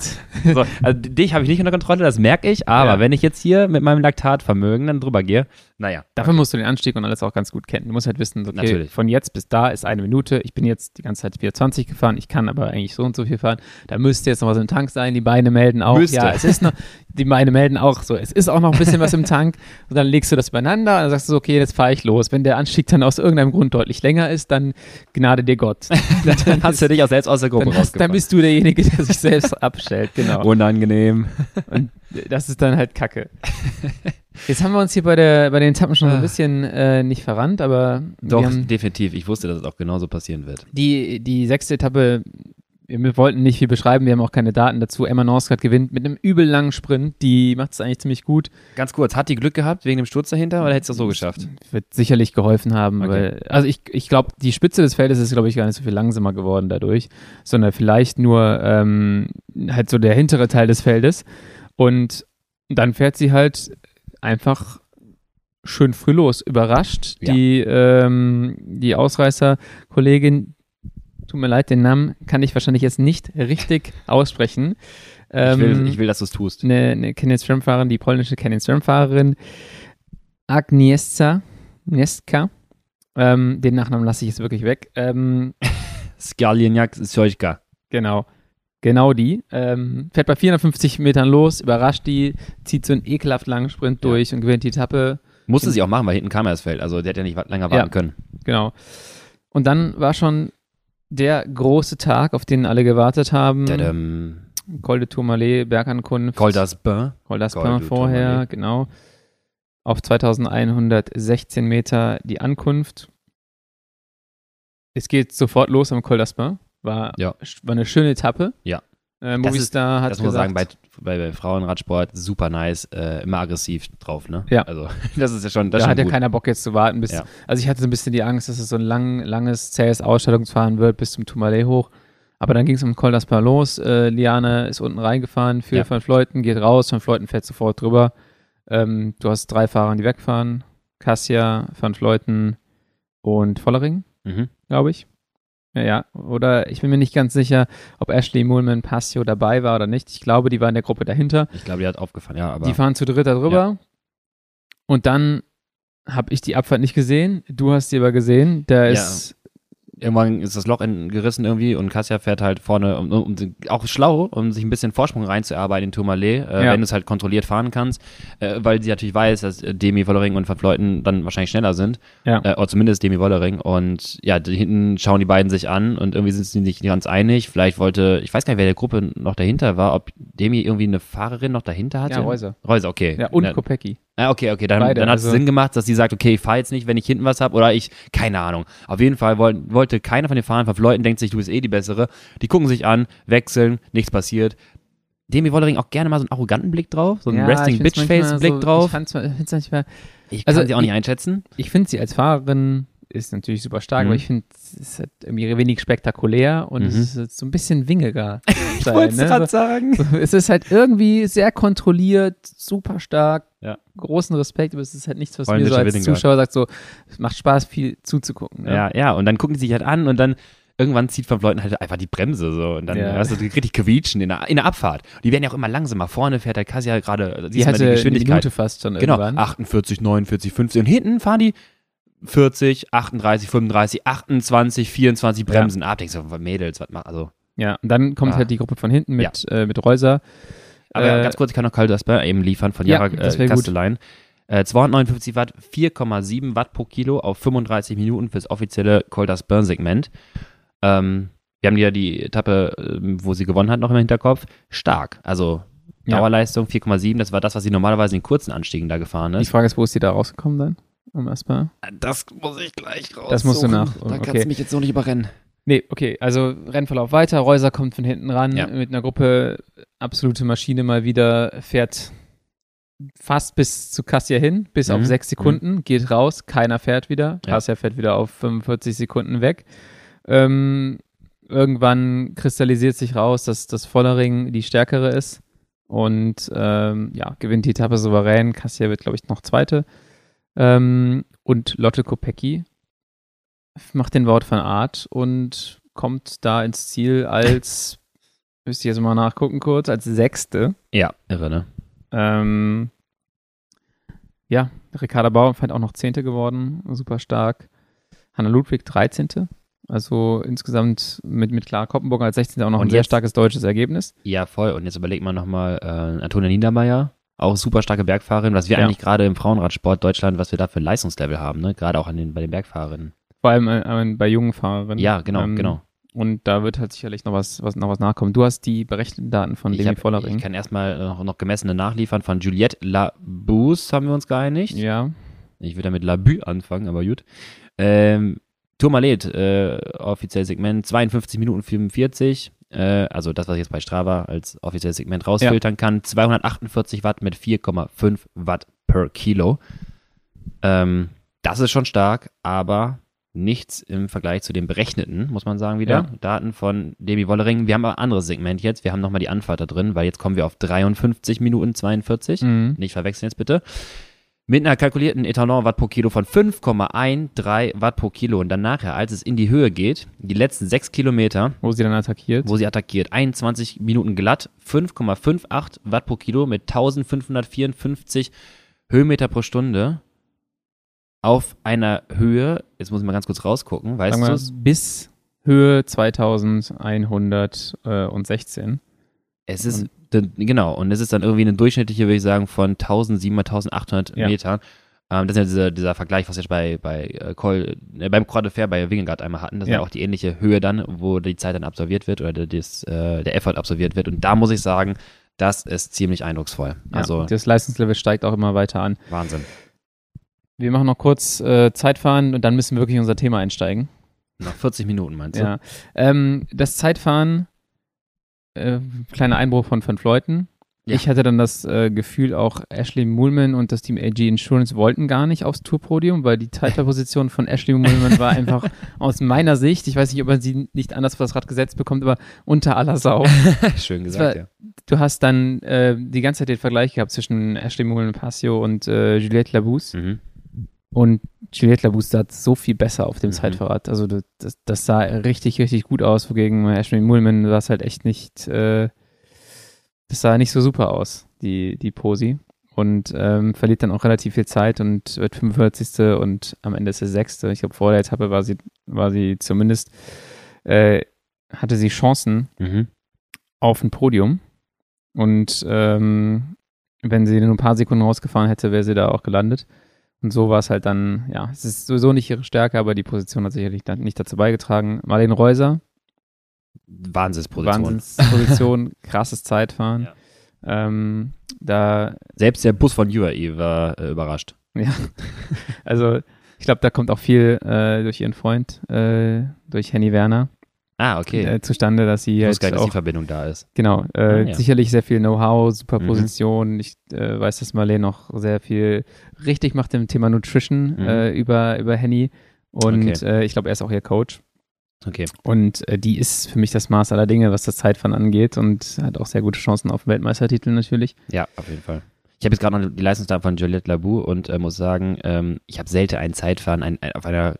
So, also dich habe ich nicht unter Kontrolle, das merke ich, aber Ja. wenn ich jetzt hier mit meinem Laktatvermögen dann drüber gehe, naja. Dafür musst du den Anstieg und alles auch ganz gut kennen. Du musst halt wissen, okay, Natürlich. von jetzt bis da ist eine Minute. Ich bin jetzt die ganze Zeit 420 gefahren. Ich kann aber eigentlich so und so viel fahren. Da müsste jetzt noch was im Tank sein. Die Beine melden auch. Müsste. Ja, es ist noch, die Beine melden auch so. Es ist auch noch ein bisschen was im Tank. Und dann legst du das übereinander und dann sagst du, so, okay, jetzt fahre ich los. Wenn der Anstieg dann aus irgendeinem Grund deutlich länger ist, dann gnade dir Gott. Dann hast du dich auch selbst aus der Gruppe Dann, hast, dann bist du derjenige, der sich selbst abstellt. Genau. Unangenehm. Und das ist dann halt Kacke. Jetzt haben wir uns hier bei, der, bei den Etappen schon so ein Ah. bisschen äh, nicht verrannt, aber Doch, definitiv. Ich wusste, dass es auch genauso passieren wird. die, die sechste Etappe, wir wollten nicht viel beschreiben, wir haben auch keine Daten dazu. Emma Norsgaard gewinnt mit einem übel langen Sprint, die macht es eigentlich ziemlich gut. Ganz kurz, hat die Glück gehabt wegen dem Sturz dahinter oder hättest du das so geschafft? Wird sicherlich geholfen haben, Okay. weil, also ich, ich glaube, die Spitze des Feldes ist, glaube ich, gar nicht so viel langsamer geworden dadurch, sondern vielleicht nur ähm, halt so der hintere Teil des Feldes. Und dann fährt sie halt einfach schön früh los, überrascht. Ja. Die, ähm, die Ausreißer-Kollegin, tut mir leid, den Namen kann ich wahrscheinlich jetzt nicht richtig aussprechen. ich, will, Ähm, ich will, dass du es tust. eine, eine Canyon Swim Fahrerin, die polnische Canyon Swim Fahrerin Agnieszka, Agnieszka, ähm, den Nachnamen lasse ich jetzt wirklich weg. Ähm, Skalieniak Sjojka. genau, genau die. Ähm, fährt bei 450 Metern los, überrascht die, zieht so einen ekelhaft langen Sprint Ja. durch und gewinnt die Etappe. Musste sie auch machen, weil hinten kam ja das Feld. Also der hat ja nicht länger warten Ja. können. Genau. Und dann war schon der große Tag, auf den alle gewartet haben. Tadam. Col de Tourmalet, Bergankunft. Col d'Aspin. Col d'Aspin vorher, Tourmalet. genau. Auf 2116 Meter die Ankunft. Es geht sofort los am Col d'Aspin. War, Ja. war eine schöne Etappe. Ja. Äh, Movistar hat Das muss gesagt, man sagen, bei, bei, bei Frauenradsport super nice, äh, immer aggressiv drauf, ne? Ja. Also das ist ja schon, das da ist hat schon ja gut. keiner Bock jetzt zu warten. Bis, Ja. Also ich hatte so ein bisschen die Angst, dass es so ein lang, langes, zähes Ausstellungsfahren wird bis zum Tourmalet hoch. Aber dann ging es am Col d'Aspin los. Äh, Liane ist unten reingefahren für Ja. Van Fleuten, geht raus. Van Fleuten fährt sofort drüber. Ähm, du hast drei Fahrer, die wegfahren. Cassia, Van Fleuten und Vollering, Mhm. glaube ich. Ja, ja, oder ich bin mir nicht ganz sicher, ob Ashley Moolman Passio dabei war oder nicht. Ich glaube, die war in der Gruppe dahinter. Ich glaube, die hat aufgefallen, ja, aber Die fahren zu dritt da drüber. Und dann habe ich die Abfahrt nicht gesehen. Du hast die aber gesehen. Da Ja. ist irgendwann ist das Loch in, gerissen irgendwie und Kassia fährt halt vorne, um, um, um, auch schlau, um sich ein bisschen Vorsprung reinzuarbeiten in Tourmalet, äh, Ja. wenn du es halt kontrolliert fahren kannst, äh, weil sie natürlich weiß, dass äh, Demi Wollering und Van Fleuten dann wahrscheinlich schneller sind, Ja. äh, oder zumindest Demi Wollering und ja, die hinten schauen die beiden sich an und irgendwie sind sie nicht ganz einig, vielleicht wollte, ich weiß gar nicht, wer der Gruppe noch dahinter war, ob Demi irgendwie eine Fahrerin noch dahinter hatte. Ja, Reuser. Reuser, okay. ja, und Ja, Kopecki. Ah, okay, okay, dann, Beide, dann hat es also- Sinn gemacht, dass sie sagt, okay, ich fahre jetzt nicht, wenn ich hinten was habe oder ich, keine Ahnung. Auf jeden Fall woll, wollte keiner von den Fahrern von Leuten denkt sich, du bist eh die Bessere. Die gucken sich an, wechseln, nichts passiert. Demi Wollering auch gerne mal so einen arroganten Blick drauf, so einen Resting Bitch Face Blick Ich drauf. fand's, ich find's manchmal, Ich kann also sie auch nicht ich- einschätzen. ich finde sie als Fahrerin ist natürlich super stark, Mhm. aber ich finde, es ist halt irgendwie wenig spektakulär und Mhm. es ist so ein bisschen wingiger. Ich sein, wollte es ne? gerade sagen. So, es ist halt irgendwie sehr kontrolliert, super stark, Ja. großen Respekt, aber es ist halt nichts, was mir so als Wittingard. Zuschauer sagt, so, es macht Spaß, viel zuzugucken. Ne? Ja, ja, und dann gucken die sich halt an und dann irgendwann zieht von Leuten halt einfach die Bremse so und dann Ja. hast du richtig quietschen in der, in der Abfahrt. Die werden ja auch immer langsamer. Vorne fährt der Kassia gerade, Die siehst mal hatte die eine Geschwindigkeit. Minute fast schon Genau, irgendwann. 48, 49, 50 und hinten fahren die 40, 38, 35, 28, 24 Bremsen ab. Denkst du, Mädels, was macht, also. Ja, und dann kommt Ah. halt die Gruppe von hinten mit, äh, mit Reuser. Aber Äh, ganz kurz, ich kann noch Karl Dasper eben liefern von Ja, Jara das äh. Kastelein. Äh, 259 Watt, 4,7 Watt pro Kilo auf 35 Minuten fürs offizielle Col d'Aspin Segment. Ähm, wir haben ja die Etappe, ähm, wo sie gewonnen hat, noch im Hinterkopf. Stark. Also Ja. Dauerleistung 4,7, das war das, was sie normalerweise in kurzen Anstiegen da gefahren Die ist. Frage ist, wo ist die da rausgekommen dann? Um Asper? Das muss ich gleich raus. Das musst du nach- Da okay. kannst du mich jetzt so nicht überrennen. Nee, okay, also Rennverlauf weiter, Reuser kommt von hinten ran Ja. mit einer Gruppe, absolute Maschine mal wieder, fährt fast bis zu Kassia hin, bis auf Mhm, sechs Sekunden, geht raus, keiner fährt wieder, Ja. Kassia fährt wieder auf 45 Sekunden weg. Ähm, irgendwann kristallisiert sich raus, dass das Vollering die stärkere ist und ähm, ja, gewinnt die Etappe souverän. Kassia wird, glaube ich, noch Zweite. Ähm, und Lotte Kopecki macht den Wort von Art und kommt da ins Ziel als, müsste ich jetzt mal nachgucken kurz, als Sechste. Ja, irre, ne? Ähm, ja, Ricarda Bauernfeind auch noch Zehnte geworden, super stark. Hanna Ludwig 13. Also insgesamt mit, mit Clara Koppenburg als 16. auch noch Und ein sehr jetzt- starkes deutsches Ergebnis. Ja, voll. Und jetzt überlegt man nochmal, äh, Antonia Niedermeyer, auch super starke Bergfahrerin, was wir Ja. eigentlich gerade im Frauenradsport Deutschland, was wir da für Leistungslevel haben, ne? Gerade auch an den, bei den Bergfahrerinnen. Vor allem äh, bei jungen Fahrerinnen. Ja, genau, Ähm, genau. Und da wird halt sicherlich noch was, was, noch was nachkommen. Du hast die berechneten Daten von Ich, Demi Vollering. ich kann erstmal noch, noch gemessene nachliefern von Juliette Labus, haben wir uns geeinigt. Ja, Ich würde damit Labü anfangen, aber gut. Ähm, Tourmalet, äh, offiziell Segment 52 Minuten 45. Äh, also das, was ich jetzt bei Strava als offizielles Segment rausfiltern kann. 248 Watt mit 4,5 Watt per Kilo. Ähm, das ist schon stark, aber nichts im Vergleich zu den berechneten, muss man sagen, wieder. Ja. Daten von Demi Wollering. Wir haben aber ein anderes Segment jetzt. Wir haben nochmal die Anfahrt da drin, weil jetzt kommen wir auf 53 Minuten 42 mhm. nicht verwechseln jetzt bitte. Mit einer kalkulierten Ethanol-Watt pro Kilo von 5,13 Watt pro Kilo. Und dann nachher, als es in die Höhe geht, die letzten sechs Kilometer, wo sie dann attackiert. wo sie attackiert, 21 Minuten glatt, 5,58 Watt pro Kilo mit 1554 Höhenmeter pro Stunde auf einer Höhe, jetzt muss ich mal ganz kurz rausgucken, weißt du bis Höhe 2116. Es ist, d- genau, und es ist dann irgendwie eine durchschnittliche, würde ich sagen, von 1700, 1800 Ja. Metern. Ähm, das ist ja dieser, dieser Vergleich, was wir bei, bei äh, Col, äh, beim Croix de Fer bei Wingengard einmal hatten. Das ist Ja. ja auch die ähnliche Höhe dann, wo die Zeit dann absolviert wird oder der, das, äh, der Effort absolviert wird. Und da muss ich sagen, das ist ziemlich eindrucksvoll. Also ja, das Leistungslevel steigt auch immer weiter an. Wahnsinn. Wir machen noch kurz äh, Zeitfahren und dann müssen wir wirklich in unser Thema einsteigen. Nach 40 Minuten meinst du? Ja. Ähm, das Zeitfahren, äh, kleiner Einbruch von fünf Leuten. Ja. Ich hatte dann das äh, Gefühl, auch Ashley Muhlman und das Team AG Insurance wollten gar nicht aufs Tourpodium, weil die Zeitfahrposition von Ashley Muhlman war einfach aus meiner Sicht, ich weiß nicht, ob man sie nicht anders vor das Rad gesetzt bekommt, aber unter aller Sau. Schön gesagt, war- ja. Du hast dann äh, die ganze Zeit den Vergleich gehabt zwischen Ashley Muhlman Passio und äh, Juliette Labousse. Mhm. Und Juliette Labousse sah so viel besser auf dem Mhm. Zeitfahrrad. Also das, das, sah richtig, richtig gut aus. Wogegen Ashley Muhlman war es halt echt nicht, äh, das sah nicht so super aus, die, die Posi. Und ähm, verliert dann auch relativ viel Zeit und wird 45. und am Ende ist sie Sechste. Ich glaube, vor der Etappe war sie, war sie zumindest, äh, hatte sie Chancen Mhm. auf ein Podium. Und ähm, wenn sie nur ein paar Sekunden rausgefahren hätte, wäre sie da auch gelandet. Und so war es halt dann, ja, es ist sowieso nicht ihre Stärke, aber die Position hat sicherlich nicht dazu beigetragen. Marlene Reuser, Wahnsinnsposition. Wahnsinnsposition, krasses Zeitfahren. Ähm, da, Selbst der Bus von UAE war äh, überrascht. ja, also ich glaube, da kommt auch viel äh, durch ihren Freund, äh, durch Henny Werner, Ah, okay. äh, zustande, dass sie halt nicht, dass auch die Verbindung da ist. Genau, äh, Ah, ja. sicherlich sehr viel Know-how, super Mhm. Position. Ich äh, weiß, dass Marlene noch sehr viel richtig macht im Thema Nutrition Mhm. äh, über, über Henny. Und Okay. äh, ich glaube, er ist auch ihr Coach. Okay. Und äh, die ist für mich das Maß aller Dinge, was das Zeitfahren angeht und hat auch sehr gute Chancen auf den Weltmeistertitel natürlich. Ja, auf jeden Fall. Ich habe jetzt gerade noch die Leistungsdaten von Juliette Labou und äh, muss sagen, ähm, ich habe selten ein Zeitfahren ein, ein, auf einer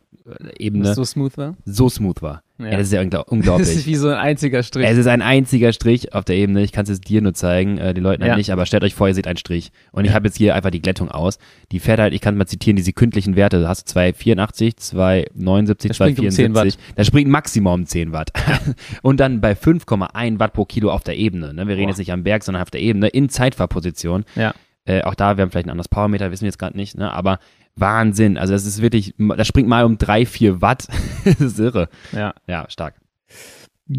Ebene Was so, so smooth war. smooth war. Ja. das ist ja ungla- Das ist unglaublich. wie so ein einziger Strich. es ist ein einziger Strich auf der Ebene. Ich kann es jetzt dir nur zeigen, äh, den Leuten halt Ja. nicht, aber stellt euch vor, ihr seht einen Strich. Und ich Ja. habe jetzt hier einfach die Glättung aus. Die fährt halt, ich kann mal zitieren, diese kündlichen Werte. Da hast du 284, 279, Das springt um 10 274. Da springt Maximum um 10 Watt. und dann bei 5,1 Watt pro Kilo auf der Ebene. Ne? Wir reden Boah. jetzt nicht am Berg, sondern auf der Ebene in Zeitfahrposition. Ja. Äh, auch da, wir haben vielleicht ein anderes Powermeter, wissen wir jetzt gerade nicht, ne? aber Wahnsinn. Also das ist wirklich, das springt mal um 3, 4 Watt. das ist irre. ja. Ja, stark.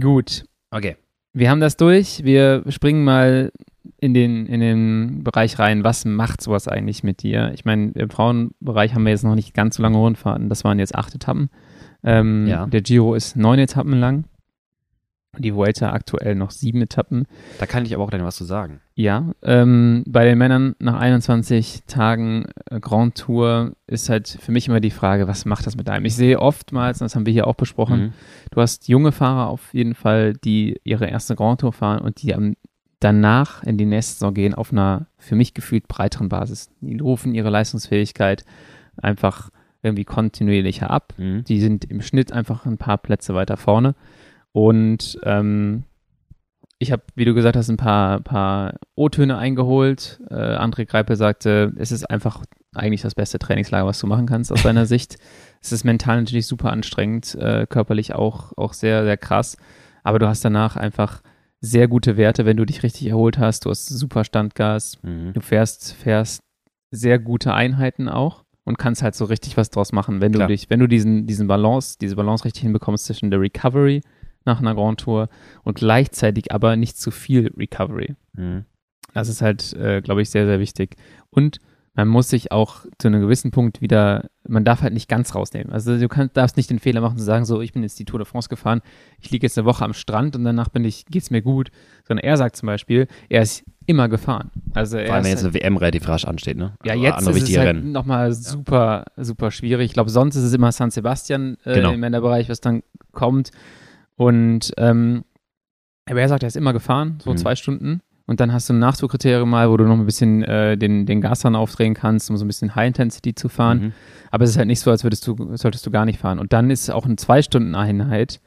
Gut. Okay. Wir haben das durch. Wir springen mal in den, in den Bereich rein. Was macht sowas eigentlich mit dir? Ich meine, im Frauenbereich haben wir jetzt noch nicht ganz so lange Rundfahrten. Das waren jetzt acht Etappen. Ähm, Ja. Der Giro ist neun Etappen lang. Die Vuelta aktuell noch sieben Etappen. Da kann ich aber auch gleich was zu sagen. Ja, ähm, bei den Männern nach 21 Tagen äh, Grand Tour ist halt für mich immer die Frage, was macht das mit einem? Ich sehe oftmals, und das haben wir hier auch besprochen, Mhm. du hast junge Fahrer auf jeden Fall, die ihre erste Grand Tour fahren und die am, danach in die nächste Saison gehen auf einer für mich gefühlt breiteren Basis. Die rufen ihre Leistungsfähigkeit einfach irgendwie kontinuierlicher ab. Mhm. Die sind im Schnitt einfach ein paar Plätze weiter vorne. Und ähm, ich habe, wie du gesagt hast, ein paar, paar O-Töne eingeholt. Äh, André Greipel sagte, es ist einfach eigentlich das beste Trainingslager, was du machen kannst aus seiner Sicht. Es ist mental natürlich super anstrengend, äh, körperlich auch, auch sehr, sehr krass. Aber du hast danach einfach sehr gute Werte, wenn du dich richtig erholt hast. Du hast super Standgas. Mhm. Du fährst, fährst sehr gute Einheiten auch und kannst halt so richtig was draus machen, wenn du Klar. dich, wenn du diesen, diesen Balance, diese Balance richtig hinbekommst zwischen der Recovery nach einer Grand Tour und gleichzeitig aber nicht zu viel Recovery. Mhm. Das ist halt, äh, glaube ich, sehr, sehr wichtig. Und man muss sich auch zu einem gewissen Punkt wieder, man darf halt nicht ganz rausnehmen. Also du kannst, darfst nicht den Fehler machen zu sagen, so, ich bin jetzt die Tour de France gefahren, ich liege jetzt eine Woche am Strand und danach bin ich, geht's mir gut. Sondern er sagt zum Beispiel, er ist immer gefahren. Also Vor allem, wenn jetzt eine WM relativ rasch ansteht, ne? ja, Also jetzt ist es halt nochmal super, super schwierig. Ich glaube, sonst ist es immer San Sebastian äh, Genau. im Männerbereich, was dann kommt. Und ähm, aber er sagt, er ist immer gefahren, so Mhm. zwei Stunden. Und dann hast du ein Nachzugkriterium mal, wo du noch ein bisschen äh, den, den Gas dann aufdrehen kannst, um so ein bisschen High Intensity zu fahren. Mhm. Aber es ist halt nicht so, als würdest du, solltest du gar nicht fahren. Und dann ist auch eine Zwei-Stunden-Einheit,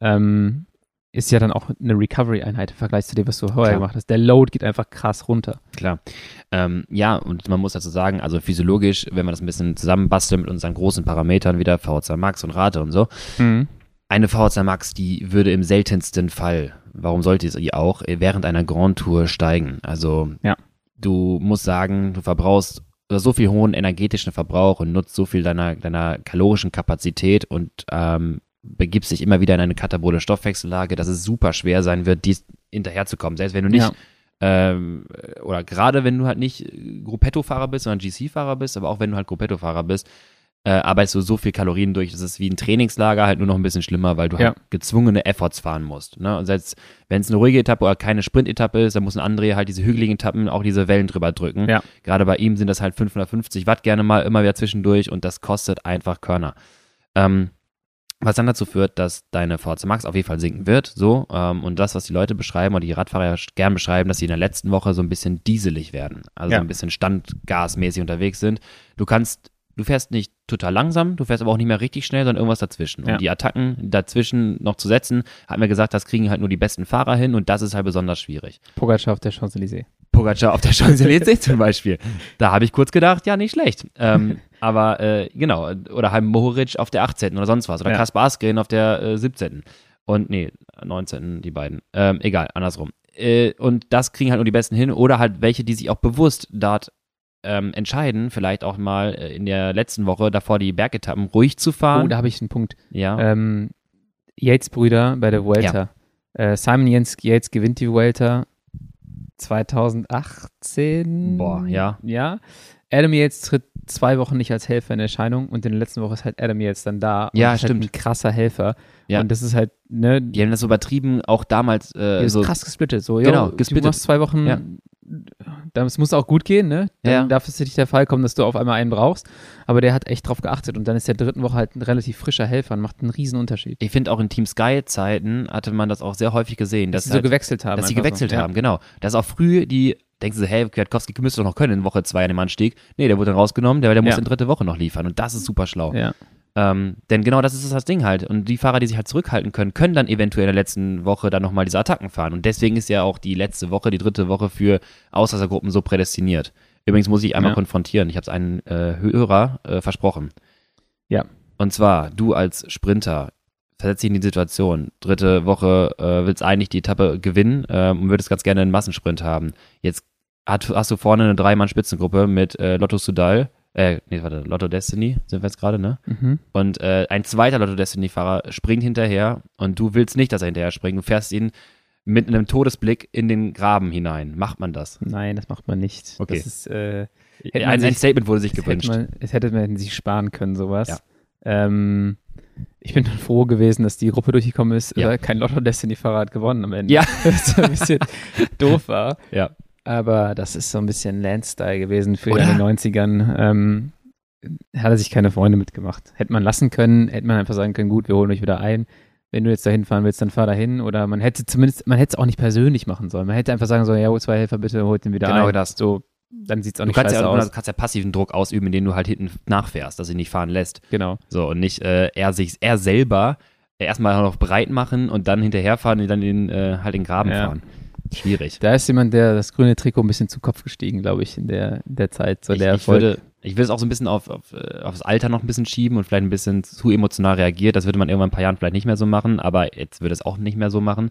ähm, ist ja dann auch eine Recovery-Einheit im Vergleich zu dem, was du vorher Klar. gemacht hast. Der Load geht einfach krass runter. Klar. Ähm, ja, und man muss dazu sagen, also physiologisch, wenn man das ein bisschen zusammenbastelt mit unseren großen Parametern wieder, VHC Max und Rate und so, eine VHC Max, die würde im seltensten Fall, warum sollte sie auch, äh, während einer Grand Tour steigen. Also Ja. du musst sagen, du verbrauchst so viel hohen energetischen Verbrauch und nutzt so viel deiner, deiner kalorischen Kapazität und ähm, begibst dich immer wieder in eine katabole Stoffwechsellage, dass es super schwer sein wird, dies hinterherzukommen. Selbst wenn du nicht Ja. ähm, oder gerade wenn du halt nicht Gruppetto-Fahrer bist, sondern GC-Fahrer bist, aber auch wenn du halt Gruppetto-Fahrer bist, äh, arbeitest du so viel Kalorien durch. Das ist wie ein Trainingslager, halt nur noch ein bisschen schlimmer, weil du Ja. halt gezwungene Efforts fahren musst. Ne? Und selbst wenn es eine ruhige Etappe oder keine Sprint-Etappe ist, dann muss ein André halt diese hügeligen Etappen auch diese Wellen drüber drücken. Ja. Gerade bei ihm sind das halt 550 Watt gerne mal immer wieder zwischendurch und das kostet einfach Körner. Ähm, was dann dazu führt, dass deine VHC Max auf jeden Fall sinken wird, so, ähm, und das, was die Leute beschreiben oder die Radfahrer gern beschreiben, dass sie in der letzten Woche so ein bisschen dieselig werden, also Ja. so ein bisschen standgasmäßig unterwegs sind. Du kannst, du fährst nicht total langsam, du fährst aber auch nicht mehr richtig schnell, sondern irgendwas dazwischen. Ja. Und die Attacken dazwischen noch zu setzen, hatten wir gesagt, das kriegen halt nur die besten Fahrer hin und das ist halt besonders schwierig. Pogacar auf der Champs-Élysées. Pogacar auf der Champs-Élysées zum Beispiel. Da habe ich kurz gedacht, ja, nicht schlecht. Ähm, aber äh, genau, oder halt Mohoric auf der 18. oder sonst was. Oder Ja. Kaspar Askren auf der äh, 17. Und nee, 19. die beiden. Ähm, egal, andersrum. Äh, und das kriegen halt nur die Besten hin. Oder halt welche, die sich auch bewusst dort ähm, entscheiden, vielleicht auch mal äh, in der letzten Woche davor die Bergetappen ruhig zu fahren. Oh, da habe ich einen Punkt. ja. Ähm, Yates-Brüder bei der Vuelta. Äh, Simon Jens Yates gewinnt die Vuelta 2018. Boah, ja. Ja. Adam Yates tritt zwei Wochen nicht als Helfer in Erscheinung und in der letzten Woche ist halt Adam Yates dann da. und Ja, ist stimmt. Halt ein krasser Helfer. Ja. Und das ist halt, ne, die haben das so übertrieben, auch damals. Äh, so, krass gesplittet. So, Genau, jo, gesplittet. Du machst zwei Wochen, Ja. Das muss auch gut gehen, ne? Dann Ja. darf es nicht der Fall kommen, dass du auf einmal einen brauchst. Aber der hat echt drauf geachtet und dann ist der dritten Woche halt ein relativ frischer Helfer und macht einen riesen Unterschied. ich finde auch in Team Sky-Zeiten hatte man das auch sehr häufig gesehen. Dass Dass, sie so halt, gewechselt haben. dass sie gewechselt so. haben, genau. Dass auch früh die, denkst du, hey, Kwiatkowski müsste doch noch können in Woche zwei an dem Anstieg. Nee, der wurde dann rausgenommen, der, der muss Ja. in dritte Woche noch liefern. Und das ist super schlau. Ja. Ähm, denn genau das ist das Ding halt. Und die Fahrer, die sich halt zurückhalten können, können dann eventuell in der letzten Woche dann nochmal diese Attacken fahren. Und deswegen ist ja auch die letzte Woche, die dritte Woche für Ausreißergruppen so prädestiniert. Übrigens muss ich einmal Ja. konfrontieren. Ich habe es einem äh, Hörer äh, versprochen. Ja. Und zwar, du als Sprinter, versetz dich in die Situation. Dritte Woche äh, willst eigentlich die Etappe gewinnen ähm, und würdest ganz gerne einen Massensprint haben. Jetzt hat, hast du vorne eine Dreimann-Spitzengruppe mit äh, Lotto Sudal, äh, nee, warte, Lotto Destiny sind wir jetzt gerade, ne? Mhm. Und äh, ein zweiter Lotto Destiny-Fahrer springt hinterher und du willst nicht, dass er hinterher springt. Du fährst ihn mit einem Todesblick in den Graben hinein. Macht man das? Nein, das macht man nicht. Okay. Das ist, äh, Ein, ein sich- Statement wurde sich das hätte gewünscht. man, das hätte man sich sparen können, sowas. Ja. Ähm, ich bin froh gewesen, dass die Gruppe durchgekommen ist. Ja. Äh, kein Lotto Destiny-Fahrer hat gewonnen am Ende. Ja. Was ein bisschen doof war. Ja. Aber das ist so ein bisschen Landstyle gewesen für Oder? in den 90ern. Ähm, hat er sich keine Freunde mitgemacht. Hätte man lassen können, hätte man einfach sagen können, gut, wir holen euch wieder ein. Wenn du jetzt dahin fahren willst, dann fahr dahin. Oder man hätte zumindest, man hätte es auch nicht persönlich machen sollen. Man hätte einfach sagen sollen, ja, zwei Helfer, bitte holt den wieder Genau ein. das. So, dann sieht es auch Du nicht kannst ja, aus. du kannst ja passiven Druck ausüben, indem du halt hinten nachfährst, dass sie nicht fahren lässt. Genau. So, und nicht äh, er sich, er selber erstmal noch breit machen und dann hinterherfahren und dann in, äh, halt den Graben Ja. fahren. Schwierig. Da ist jemand, der das grüne Trikot ein bisschen zu Kopf gestiegen, glaube ich, in der, in der Zeit. So ich, der ich, würde, ich will es auch so ein bisschen auf, auf, äh, aufs Alter noch ein bisschen schieben und vielleicht ein bisschen zu emotional reagiert. Das würde man irgendwann in ein paar Jahren vielleicht nicht mehr so machen, aber jetzt würde es auch nicht mehr so machen.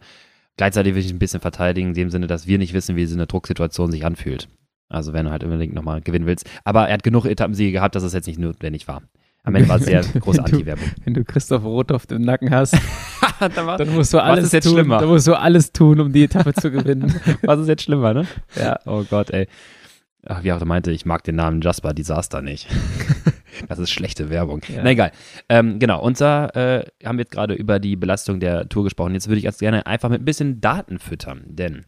Gleichzeitig will ich ein bisschen verteidigen, in dem Sinne, dass wir nicht wissen, wie so eine Drucksituation sich anfühlt. Also wenn du halt unbedingt nochmal gewinnen willst. Aber er hat genug Etappensiege gehabt, dass es jetzt nicht notwendig war. Am Ende war es sehr große Anti-Werbung. wenn du Christoph Rothoff im Nacken hast, dann dann musst du alles ist jetzt tun. schlimmer? Dann musst du alles tun, um die Etappe zu gewinnen. Was ist jetzt schlimmer, ne? Ja. Oh Gott, ey. Ach, wie auch meinte, ich mag den Namen Jasper Disaster nicht. das ist schlechte Werbung. Ja. Na egal. Ähm, genau, und zwar äh, haben wir jetzt gerade über die Belastung der Tour gesprochen. Jetzt würde ich ganz gerne einfach mit ein bisschen Daten füttern, denn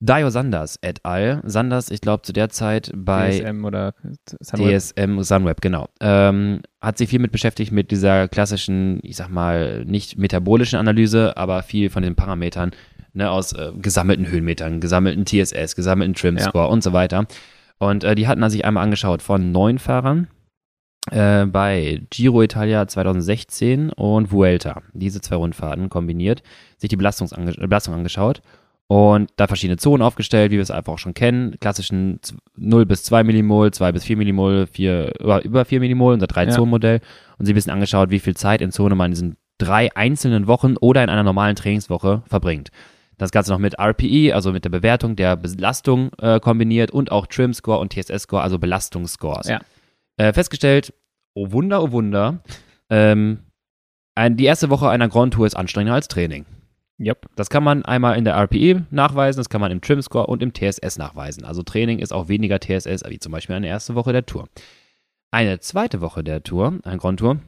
Dio Sanders et al. Sanders, ich glaube, zu der Zeit bei DSM oder Sunweb. DSM Sunweb, genau. Ähm, hat sich viel mit beschäftigt mit dieser klassischen, ich sag mal, nicht metabolischen Analyse, aber viel von den Parametern ne, aus äh, gesammelten Höhenmetern, gesammelten TSS, gesammelten Trim-Score und so weiter. Und äh, die hatten er sich einmal angeschaut von neun Fahrern äh, bei Giro Italia 2016 und Vuelta. Diese zwei Rundfahrten kombiniert, sich die Belastung angeschaut und da verschiedene Zonen aufgestellt, wie wir es einfach auch schon kennen. Klassischen z- 0 bis 2 Millimol, 2 bis 4 Millimol, 4, über, über 4 Millimol, unser Ja. 3-Zonen-Modell. Und sie ein bisschen angeschaut, wie viel Zeit in Zone man in diesen drei einzelnen Wochen oder in einer normalen Trainingswoche verbringt. Das Ganze noch mit RPE, also mit der Bewertung der Belastung äh, kombiniert und auch Trim-Score und TSS-Score, also Belastungsscores. Ja. Äh, festgestellt, oh Wunder, oh Wunder, ähm, ein, die erste Woche einer Grand Tour ist anstrengender als Training. Yep. Das kann man einmal in der RPE nachweisen, das kann man im Trim-Score und im TSS nachweisen. Also Training ist auch weniger TSS, wie zum Beispiel eine erste Woche der Tour. Eine zweite Woche der Tour, eine Grand Tour,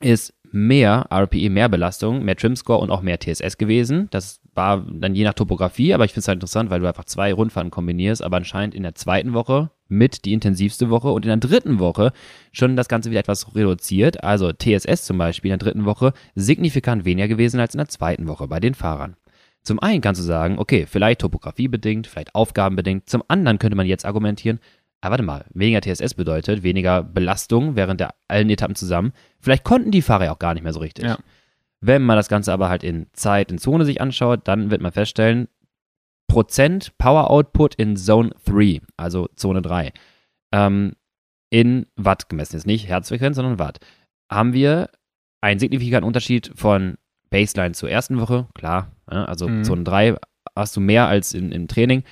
ist mehr RPE, mehr Belastung, mehr Trim-Score und auch mehr TSS gewesen. Das war dann je nach Topografie, aber ich finde es halt interessant, weil du einfach zwei Rundfahrten kombinierst, aber anscheinend in der zweiten Woche mit die intensivste Woche und in der dritten Woche schon das Ganze wieder etwas reduziert. Also TSS zum Beispiel in der dritten Woche signifikant weniger gewesen als in der zweiten Woche bei den Fahrern. Zum einen kannst du sagen, okay, vielleicht topografiebedingt, vielleicht aufgabenbedingt. Zum anderen könnte man jetzt argumentieren, aber warte mal, weniger TSS bedeutet weniger Belastung während der allen Etappen zusammen. Vielleicht konnten die Fahrer ja auch gar nicht mehr so richtig. Ja. Wenn man das Ganze aber halt in Zeit, in Zone sich anschaut, dann wird man feststellen, Prozent Power Output in Zone 3, also Zone 3, ähm, in Watt gemessen ist, nicht Herzfrequenz, sondern Watt, haben wir einen signifikanten Unterschied von Baseline zur ersten Woche, klar, ja, also Mhm. Zone 3 hast du mehr als in, im Training.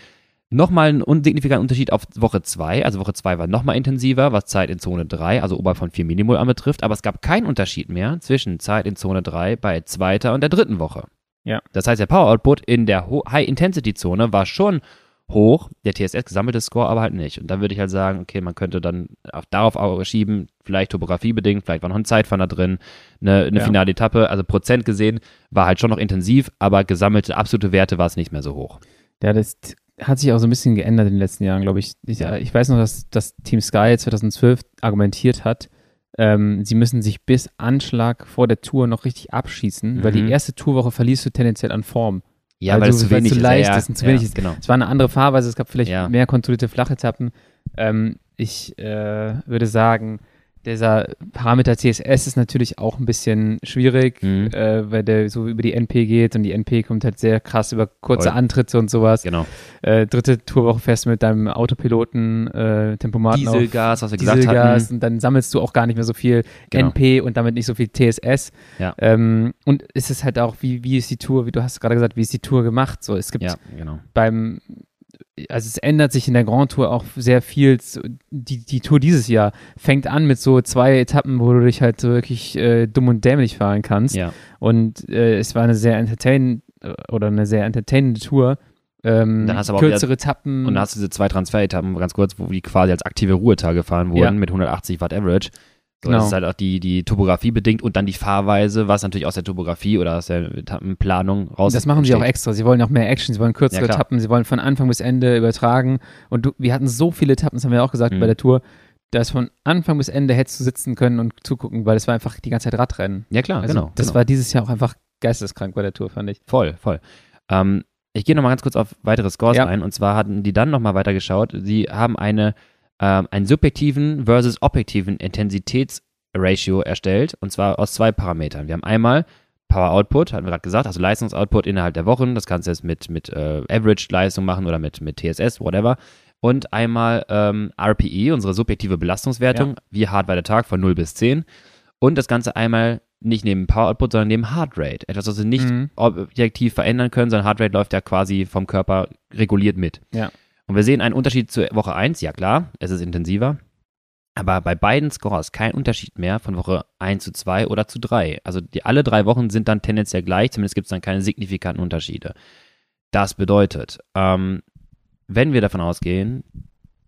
Nochmal einen unsignifikanten Unterschied auf Woche 2, also Woche 2 war nochmal intensiver, was Zeit in Zone 3, also oberhalb von 4 Millimol anbetrifft, aber es gab keinen Unterschied mehr zwischen Zeit in Zone 3 bei zweiter und der dritten Woche. Ja. Das heißt, der Power Output in der High-Intensity-Zone war schon hoch, der TSS gesammelte Score aber halt nicht. Und dann würde ich halt sagen, okay, man könnte dann auch darauf auch schieben, vielleicht topografiebedingt, vielleicht war noch ein Zeitfahren da drin, eine, eine Ja. finale Etappe, also Prozent gesehen war halt schon noch intensiv, aber gesammelte absolute Werte war es nicht mehr so hoch. Ja, das hat sich auch so ein bisschen geändert in den letzten Jahren, glaube ich. Ich, ich weiß noch, dass das Team Sky 2012 argumentiert hat, ähm, sie müssen sich bis Anschlag vor der Tour noch richtig abschießen, weil Mhm. die erste Tourwoche verlierst du tendenziell an Form. Ja, Weil weil, du- es zu weil wenig zu ist. leicht ja, ist und zu ja, wenig ist. Genau. Es war eine andere Fahrweise, es gab vielleicht Ja. mehr kontrollierte Flachetappen. Ähm, ich äh, würde sagen, dieser Parameter CSS ist natürlich auch ein bisschen schwierig, Mhm. äh, weil der so über die NP geht und die NP kommt halt sehr krass über kurze Voll. Antritte und sowas. Genau. Äh, dritte Tourwoche fährst du mit deinem Autopiloten äh, Tempomaten auf Dieselgas, was wir gesagt Dieselgas hatten. und dann sammelst du auch gar nicht mehr so viel Genau. NP und damit nicht so viel TSS. Ja. Ähm, und es ist halt auch, wie, wie ist die Tour, wie du hast gerade gesagt, wie ist die Tour gemacht? So, es gibt Ja, genau. beim, also es ändert sich in der Grand Tour auch sehr viel. Die, die Tour dieses Jahr fängt an mit so zwei Etappen, wo du dich halt so wirklich äh, dumm und dämlich fahren kannst. Ja. Und äh, es war eine sehr entertain äh, oder eine sehr entertainende Tour. Ähm, Dann hast du aber auch kürzere Etappen. Und dann hast du diese zwei Transferetappen, ganz kurz, wo die quasi als aktive Ruhetage gefahren wurden Ja. mit 180 Watt Average. So, Genau. Das ist halt auch die, die Topografie bedingt und dann die Fahrweise, was natürlich aus der Topografie oder aus der Etappenplanung raus Das machen sie auch extra. Sie wollen auch mehr Action, sie wollen kürzere Ja. Etappen, sie wollen von Anfang bis Ende übertragen. Und du, wir hatten so viele Etappen, das haben wir auch gesagt Mhm. bei der Tour, dass von Anfang bis Ende hättest du sitzen können und zugucken, weil es war einfach die ganze Zeit Radrennen. Ja, klar, Also genau. das genau. war dieses Jahr auch einfach geisteskrank bei der Tour, fand ich. Voll, voll. Ähm, ich gehe nochmal ganz kurz auf weitere Scores Ja. ein. Und zwar hatten die dann nochmal weitergeschaut. Sie haben eine, ähm, einen subjektiven versus objektiven Intensitätsratio erstellt. Und zwar aus zwei Parametern. Wir haben einmal Power Output, hatten wir gerade gesagt, also Leistungsoutput innerhalb der Wochen. Das kannst du jetzt mit, mit äh, Average-Leistung machen oder mit, mit TSS, whatever. Und einmal ähm, RPE, unsere subjektive Belastungswertung. Wie hart war der Tag von 0 bis 10. Und das Ganze einmal nicht neben Power Output, sondern neben Heart Rate. Etwas, was wir nicht Mhm. objektiv verändern können, sondern Heart Rate läuft ja quasi vom Körper reguliert mit. Ja. Und wir sehen einen Unterschied zur Woche 1, ja klar, es ist intensiver. Aber bei beiden Scores kein Unterschied mehr von Woche 1 zu 2 oder zu 3. Also die, alle drei Wochen sind dann tendenziell gleich, zumindest gibt es dann keine signifikanten Unterschiede. Das bedeutet, ähm, wenn wir davon ausgehen,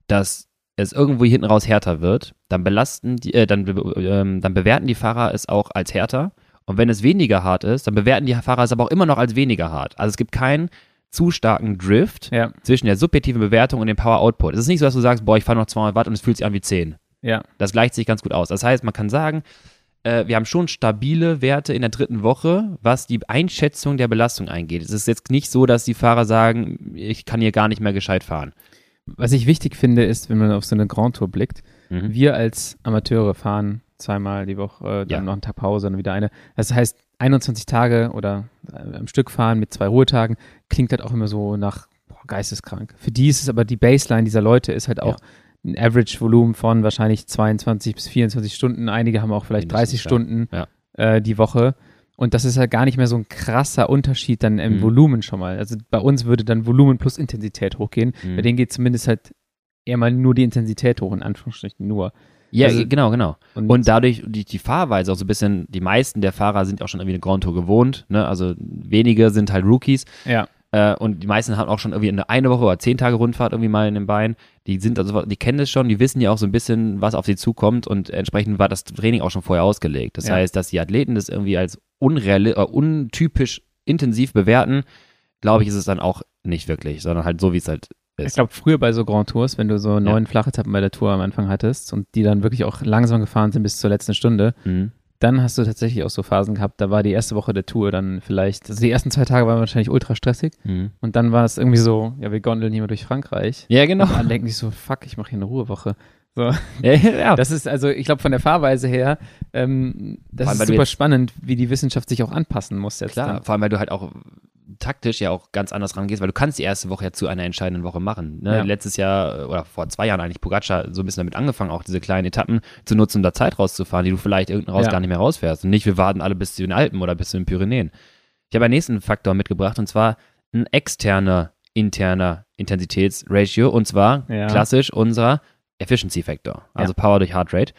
dass es irgendwo hinten raus härter wird, dann belasten die, äh, dann, ähm, dann bewerten die Fahrer es auch als härter. Und wenn es weniger hart ist, dann bewerten die Fahrer es aber auch immer noch als weniger hart. Also es gibt keinen zu starken Drift Ja, zwischen der subjektiven Bewertung und dem Power Output. Es ist nicht so, dass du sagst, boah, ich fahre noch 200 Watt und es fühlt sich an wie 10. ja. Das gleicht sich ganz gut aus. Das heißt, man kann sagen, äh, wir haben schon stabile Werte in der dritten Woche, was die Einschätzung der Belastung eingeht. Es ist jetzt nicht so, dass die Fahrer sagen, ich kann hier gar nicht mehr gescheit fahren. Was ich wichtig finde, ist, wenn man auf so eine Grand Tour blickt, Mhm. wir als Amateure fahren zweimal die Woche, äh, dann Ja. noch einen Tag Pause und wieder eine. Das heißt, 21 Tage oder äh, am Stück fahren mit zwei Ruhetagen klingt halt auch immer so nach boah, geisteskrank. Für die ist es aber die Baseline dieser Leute ist halt auch ein Average-Volumen von wahrscheinlich 22 bis 24 Stunden. Einige haben auch vielleicht Mindestens, 30 Stunden Ja. Äh, die Woche. Und das ist halt gar nicht mehr so ein krasser Unterschied dann im Mhm. Volumen schon mal. Also bei uns würde dann Volumen plus Intensität hochgehen. Mhm. Bei denen geht zumindest halt eher mal nur die Intensität hoch, in Anführungsstrichen nur. Ja, Also- genau, genau. Und, Und dadurch die, die Fahrweise auch so ein bisschen, die meisten der Fahrer sind auch schon irgendwie eine Grand Tour gewohnt, ne? Also wenige sind halt Rookies. ja, Äh, und die meisten haben auch schon irgendwie eine, eine Woche oder zehn Tage Rundfahrt irgendwie mal in den Beinen. Die sind also, die kennen es schon, die wissen ja auch so ein bisschen, was auf sie zukommt und entsprechend war das Training auch schon vorher ausgelegt. Das Ja. heißt, dass die Athleten das irgendwie als unreal, äh, untypisch intensiv bewerten, glaube ich, ist es dann auch nicht wirklich, sondern halt so, wie es halt ich ist. glaube früher bei so Grand Tours, wenn du so neun Flachetappen bei der Tour am Anfang hattest und die dann wirklich auch langsam gefahren sind bis zur letzten Stunde, Mhm. Dann hast du tatsächlich auch so Phasen gehabt, da war die erste Woche der Tour dann vielleicht, also die ersten zwei Tage waren wahrscheinlich ultra stressig Mhm. und dann war es irgendwie so, ja, wir gondeln hier mal durch Frankreich. Ja, genau. Und dann denken die so, fuck, ich mache hier eine Ruhewoche. So. ja, ja. Das ist also, ich glaube, von der Fahrweise her, ähm, das allem, ist super spannend, wie die Wissenschaft sich auch anpassen muss jetzt. Klar, Dann. vor allem, weil du halt auch taktisch ja auch ganz anders rangehst, weil du kannst die erste Woche ja zu einer entscheidenden Woche machen. Ne? Ja. Letztes Jahr äh, oder vor zwei Jahren eigentlich Pogacar so ein bisschen damit angefangen, auch diese kleinen Etappen zu nutzen, um da Zeit rauszufahren, die du vielleicht irgendein raus Ja. gar nicht mehr rausfährst. Und nicht, wir warten alle bis zu den Alpen oder bis zu den Pyrenäen. Ich habe einen nächsten Faktor mitgebracht und zwar ein externer, interner Intensitätsratio und zwar Ja. klassisch unser Efficiency Factor, also Power durch Heart Rate.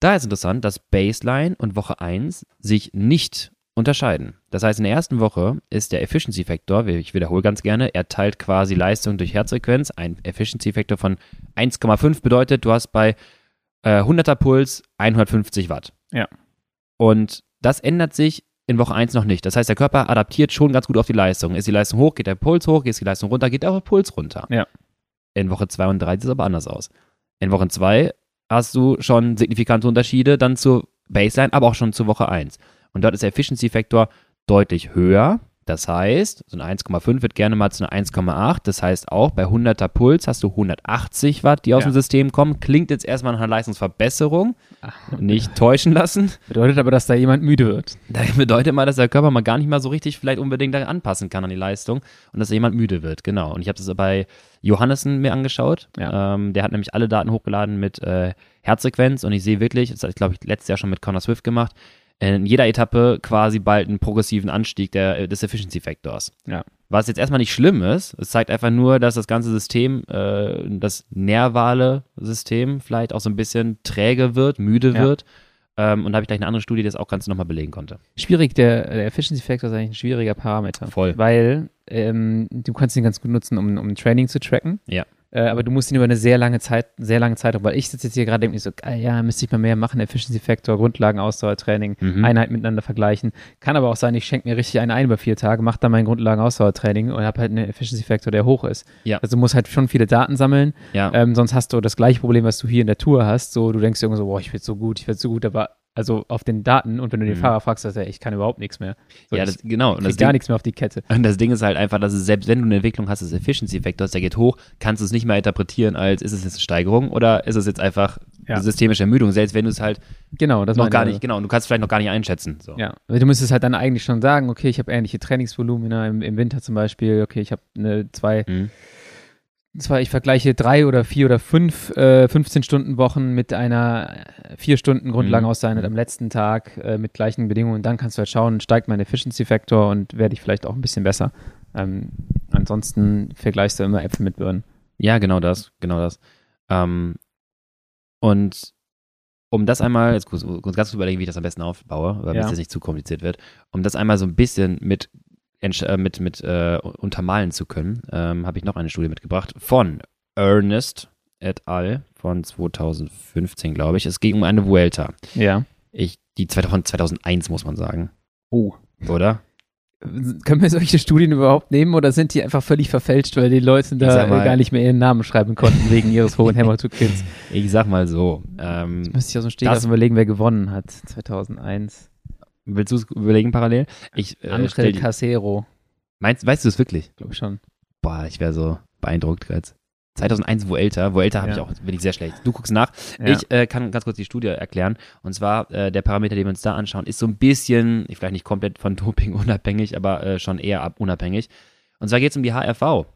Da ist interessant, dass Baseline und Woche 1 sich nicht unterscheiden. Das heißt, in der ersten Woche ist der Efficiency Factor, ich wiederhole ganz gerne, er teilt quasi Leistung durch Herzfrequenz. Ein Efficiency Factor von 1,5 bedeutet, du hast bei äh, 100er Puls 150 Watt. Ja. Und das ändert sich in Woche 1 noch nicht. Das heißt, der Körper adaptiert schon ganz gut auf die Leistung. Ist die Leistung hoch, geht der Puls hoch, ist die Leistung runter, geht der Puls runter. Ja. In Woche 2 und 3 sieht es aber anders aus. In Woche 2 hast du schon signifikante Unterschiede dann zur Baseline, aber auch schon zur Woche 1. Und dort ist der Efficiency-Faktor deutlich höher. Das heißt, so eine 1,5 wird gerne mal zu einer 1,8. Das heißt auch, bei 100er Puls hast du 180 Watt, die aus Ja. dem System kommen. Klingt jetzt erstmal nach einer Leistungsverbesserung. Ach, Nicht täuschen lassen. bedeutet aber, dass da jemand müde wird. Das bedeutet mal, dass der Körper mal gar nicht mal so richtig vielleicht unbedingt da anpassen kann an die Leistung und dass jemand müde wird, genau. Und ich habe das bei Johannessen mir angeschaut. Ja. Ähm, der hat nämlich alle Daten hochgeladen mit äh, Herzfrequenz und ich sehe wirklich, das habe ich glaube ich letztes Jahr schon mit Connor Swift gemacht, in jeder Etappe quasi bald einen progressiven Anstieg der, des Efficiency Factors. Ja. Was jetzt erstmal nicht schlimm ist, es zeigt einfach nur, dass das ganze System, äh, das nervale System vielleicht auch so ein bisschen träge wird, müde Ja. wird. Ähm, und da habe ich gleich eine andere Studie, die das auch ganz nochmal belegen konnte. Schwierig, der, der Efficiency Factor ist eigentlich ein schwieriger Parameter. Voll. Weil ähm, du kannst ihn ganz gut nutzen, um, um Training zu tracken. Ja. Äh, aber du musst ihn über eine sehr lange Zeit, sehr lange Zeit, weil ich sitze jetzt hier gerade denke mir so, geil, ja, müsste ich mal mehr machen, Efficiency Factor, Grundlagen, Ausdauertraining, Mhm. Einheit miteinander vergleichen. Kann aber auch sein, ich schenke mir richtig einen ein über vier Tage, mache dann mein Grundlagen, Ausdauertraining und habe halt einen Efficiency Factor, der hoch ist. Ja. Also du musst halt schon viele Daten sammeln, Ja. ähm, sonst hast du das gleiche Problem, was du hier in der Tour hast. So, du denkst irgendwo so, boah, ich werde so gut, ich werde so gut, aber also auf den Daten und wenn du den Mhm. Fahrer fragst, sagt er, ich kann überhaupt nichts mehr. So, ja, das, genau. Und das, gar Ding, nichts mehr auf die Kette. und das Ding ist halt einfach, dass es selbst wenn du eine Entwicklung hast des Efficiency-Vektors, der geht hoch, kannst du es nicht mehr interpretieren als, ist es jetzt eine Steigerung oder ist es jetzt einfach Ja. systemische Ermüdung, selbst wenn du es halt Genau, das noch gar ich. nicht, genau, und du kannst vielleicht noch gar nicht einschätzen. So. Ja, weil du müsstest halt dann eigentlich schon sagen, okay, ich habe ähnliche Trainingsvolumina im, im Winter zum Beispiel, okay, ich habe eine zwei, Mhm. Zwei, ich vergleiche drei oder vier oder fünf äh, 15-Stunden-Wochen mit einer äh, vier Stunden Grundlagenauseinheit am letzten Tag äh, mit gleichen Bedingungen. Und dann kannst du halt schauen, steigt mein Efficiency-Faktor und werde ich vielleicht auch ein bisschen besser. Ähm, ansonsten vergleichst du immer Äpfel mit Birnen. Ja, genau das, genau das. Ähm, und um das einmal, jetzt kurz, kurz ganz kurz überlegen, wie ich das am besten aufbaue, damit Ja. es jetzt nicht zu kompliziert wird, um das einmal so ein bisschen mit, mit, mit äh, untermalen zu können, ähm, habe ich noch eine Studie mitgebracht von Ernest et al. von 2015, glaube ich. Es ging um eine Vuelta. Ja. Ich, die von 2001, muss man sagen. Oh. Oder? Können wir solche Studien überhaupt nehmen oder sind die einfach völlig verfälscht, weil die Leute da sag mal- äh, gar nicht mehr ihren Namen schreiben konnten wegen ihres hohen Hämatokins? Ich sag mal so. Ähm, Müsste ich aus dem Stegreif Das- überlegen, wer gewonnen hat 2001. willst du es überlegen parallel? Ich äh, die, Casero, meinst, weißt du es wirklich? glaube ich schon. Boah, ich wäre so beeindruckt jetzt. 2001 Vuelta. Vuelta habe Ja. ich auch, bin ich sehr schlecht. Du guckst nach. Ja. Ich äh, kann ganz kurz die Studie erklären. Und zwar, äh, der Parameter, den wir uns da anschauen, ist so ein bisschen, vielleicht nicht komplett von Doping unabhängig, aber äh, schon eher ab unabhängig. Und zwar geht es um die HRV,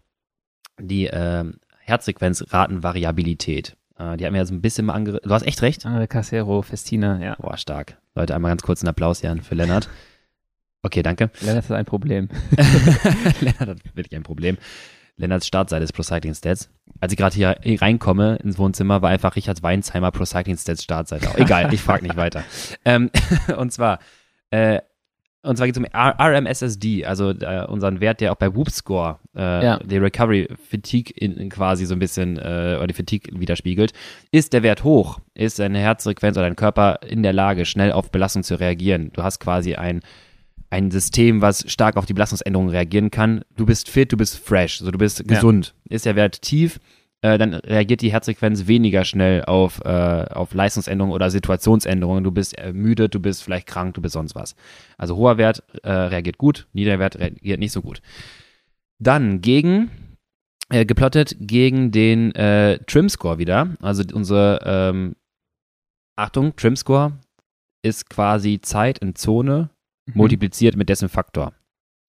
die ähm, Herzfrequenzratenvariabilität. Äh, die haben ja so ein bisschen mal ange... Du hast echt recht. Angel Casero, Festina, ja. Boah, stark. Leute, einmal ganz kurz einen Applaus hier für Lennart. Okay, danke. Lennart hat ein Problem. Lennart hat wirklich ein Problem. Lennarts Startseite ist Pro Cycling Stats. Als ich gerade hier reinkomme ins Wohnzimmer, war einfach Richard Weinsheimer Pro Cycling Stats Startseite. Egal, ich frage nicht weiter. Ähm, und zwar, äh, und zwar geht es um RMSSD, also äh, unseren Wert, der auch bei Whoop Score äh, Ja. die Recovery Fatigue in, in quasi so ein bisschen äh, oder die Fatigue widerspiegelt. Ist der Wert hoch, ist deine Herzfrequenz oder dein Körper in der Lage, schnell auf Belastung zu reagieren. Du hast quasi ein ein System, was stark auf die Belastungsänderungen reagieren kann. Du bist fit, du bist fresh, also du bist gesund. Ist der Wert tief, äh, dann reagiert die Herzfrequenz weniger schnell auf, äh, auf Leistungsänderungen oder Situationsänderungen. Du bist ermüdet, du bist vielleicht krank, du bist sonst was. Also hoher Wert äh, reagiert gut, niedriger Wert reagiert nicht so gut. Dann gegen, äh, geplottet gegen den äh, Trim-Score wieder. Also unsere, ähm, Achtung, Trim-Score ist quasi Zeit in Zone multipliziert mit dessen Faktor.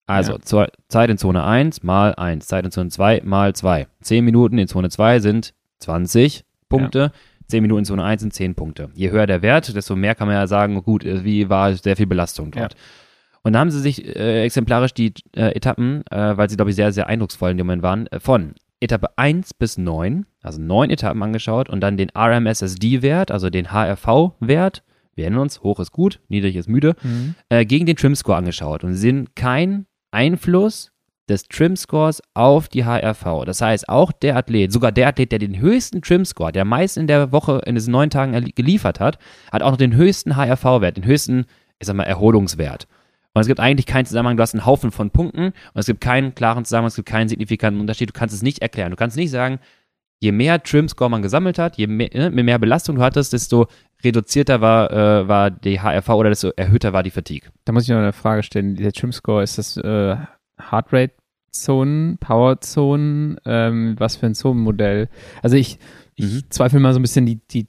Also Ja. zur Zeit in Zone 1 mal 1, Zeit in Zone 2 mal 2. 10 Minuten in Zone 2 sind 20 Punkte, 10 Minuten in Zone 1 sind 10 Punkte. Je höher der Wert, desto mehr kann man ja sagen, gut, äh, wie war sehr viel Belastung dort. Und da haben sie sich äh, exemplarisch die äh, Etappen, äh, weil sie, glaube ich, sehr, sehr eindrucksvoll in dem Moment waren, äh, von Etappe 1 bis 9, also neun Etappen angeschaut und dann den RMSSD-Wert, also den HRV-Wert, wir erinnern uns, hoch ist gut, niedrig ist müde, Mhm. äh, gegen den Trim-Score angeschaut und sehen keinen Einfluss des Trim-Scores auf die HRV. Das heißt, auch der Athlet, sogar der Athlet, der den höchsten Trim-Score, der meist in der Woche, in diesen neun Tagen geliefert hat, hat auch noch den höchsten HRV-Wert, den höchsten, ich sag mal, Erholungswert. Und es gibt eigentlich keinen Zusammenhang, du hast einen Haufen von Punkten und es gibt keinen klaren Zusammenhang, es gibt keinen signifikanten Unterschied, du kannst es nicht erklären. Du kannst nicht sagen, je mehr Trim-Score man gesammelt hat, je mehr, ne, mehr Belastung du hattest, desto reduzierter war, äh, war die HRV oder desto erhöhter war die Fatigue. Da muss ich noch eine Frage stellen. Der Trim-Score, ist das äh, Heartrate-Zonen, Power-Zonen? Ähm, was für ein Zonenmodell? Also ich, ich Mhm. zweifle mal so ein bisschen die, die,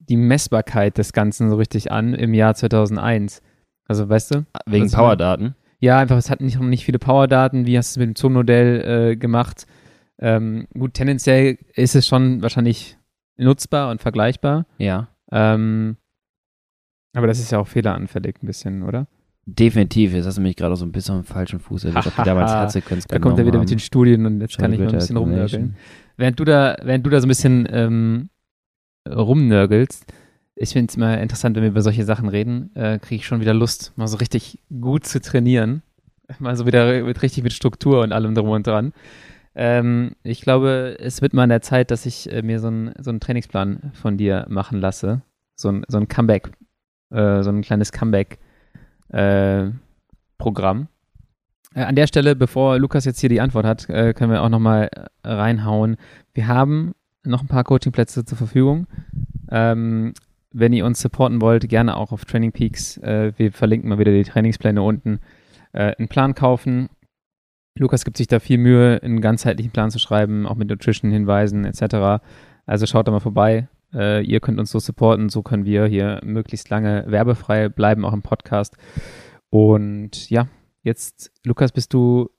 die Messbarkeit des Ganzen so richtig an im Jahr 2001. Also weißt du? Wegen Powerdaten. Ja, einfach, es hat nicht, noch nicht viele Powerdaten. Wie hast du es mit dem Zonenmodell äh, gemacht? Ähm, gut, tendenziell ist es schon wahrscheinlich nutzbar und vergleichbar. Ja. Ähm, aber das ist ja auch fehleranfällig ein bisschen, oder? Definitiv. Jetzt hast du mich gerade so ein bisschen am falschen Fuß erwischt, ob damals Herzsequenz Da kommt er wieder mit den Studien und jetzt kann ich mal ein bisschen rumnörgeln. Während du da, während du da so ein bisschen ähm, rumnörgelst, ich finde es immer interessant, wenn wir über solche Sachen reden, äh, kriege ich schon wieder Lust, mal so richtig gut zu trainieren. Mal so wieder mit richtig mit Struktur und allem drum und dran. Ähm, ich glaube, es wird mal an der Zeit, dass ich äh, mir so, ein, so einen Trainingsplan von dir machen lasse. So ein, so ein Comeback, äh, so ein kleines Comeback-Programm. Äh, an der Stelle, bevor Lukas jetzt hier die Antwort hat, äh, können wir auch nochmal reinhauen. Wir haben noch ein paar Coachingplätze zur Verfügung. Ähm, wenn ihr uns supporten wollt, gerne auch auf Training Peaks. Äh, wir verlinken mal wieder die Trainingspläne unten. Äh, einen Plan kaufen. Lukas gibt sich da viel Mühe, einen ganzheitlichen Plan zu schreiben, auch mit Nutrition-Hinweisen etc. Also schaut da mal vorbei. Äh, ihr könnt uns so supporten, so können wir hier möglichst lange werbefrei bleiben, auch im Podcast. Und ja, jetzt, Lukas, bist du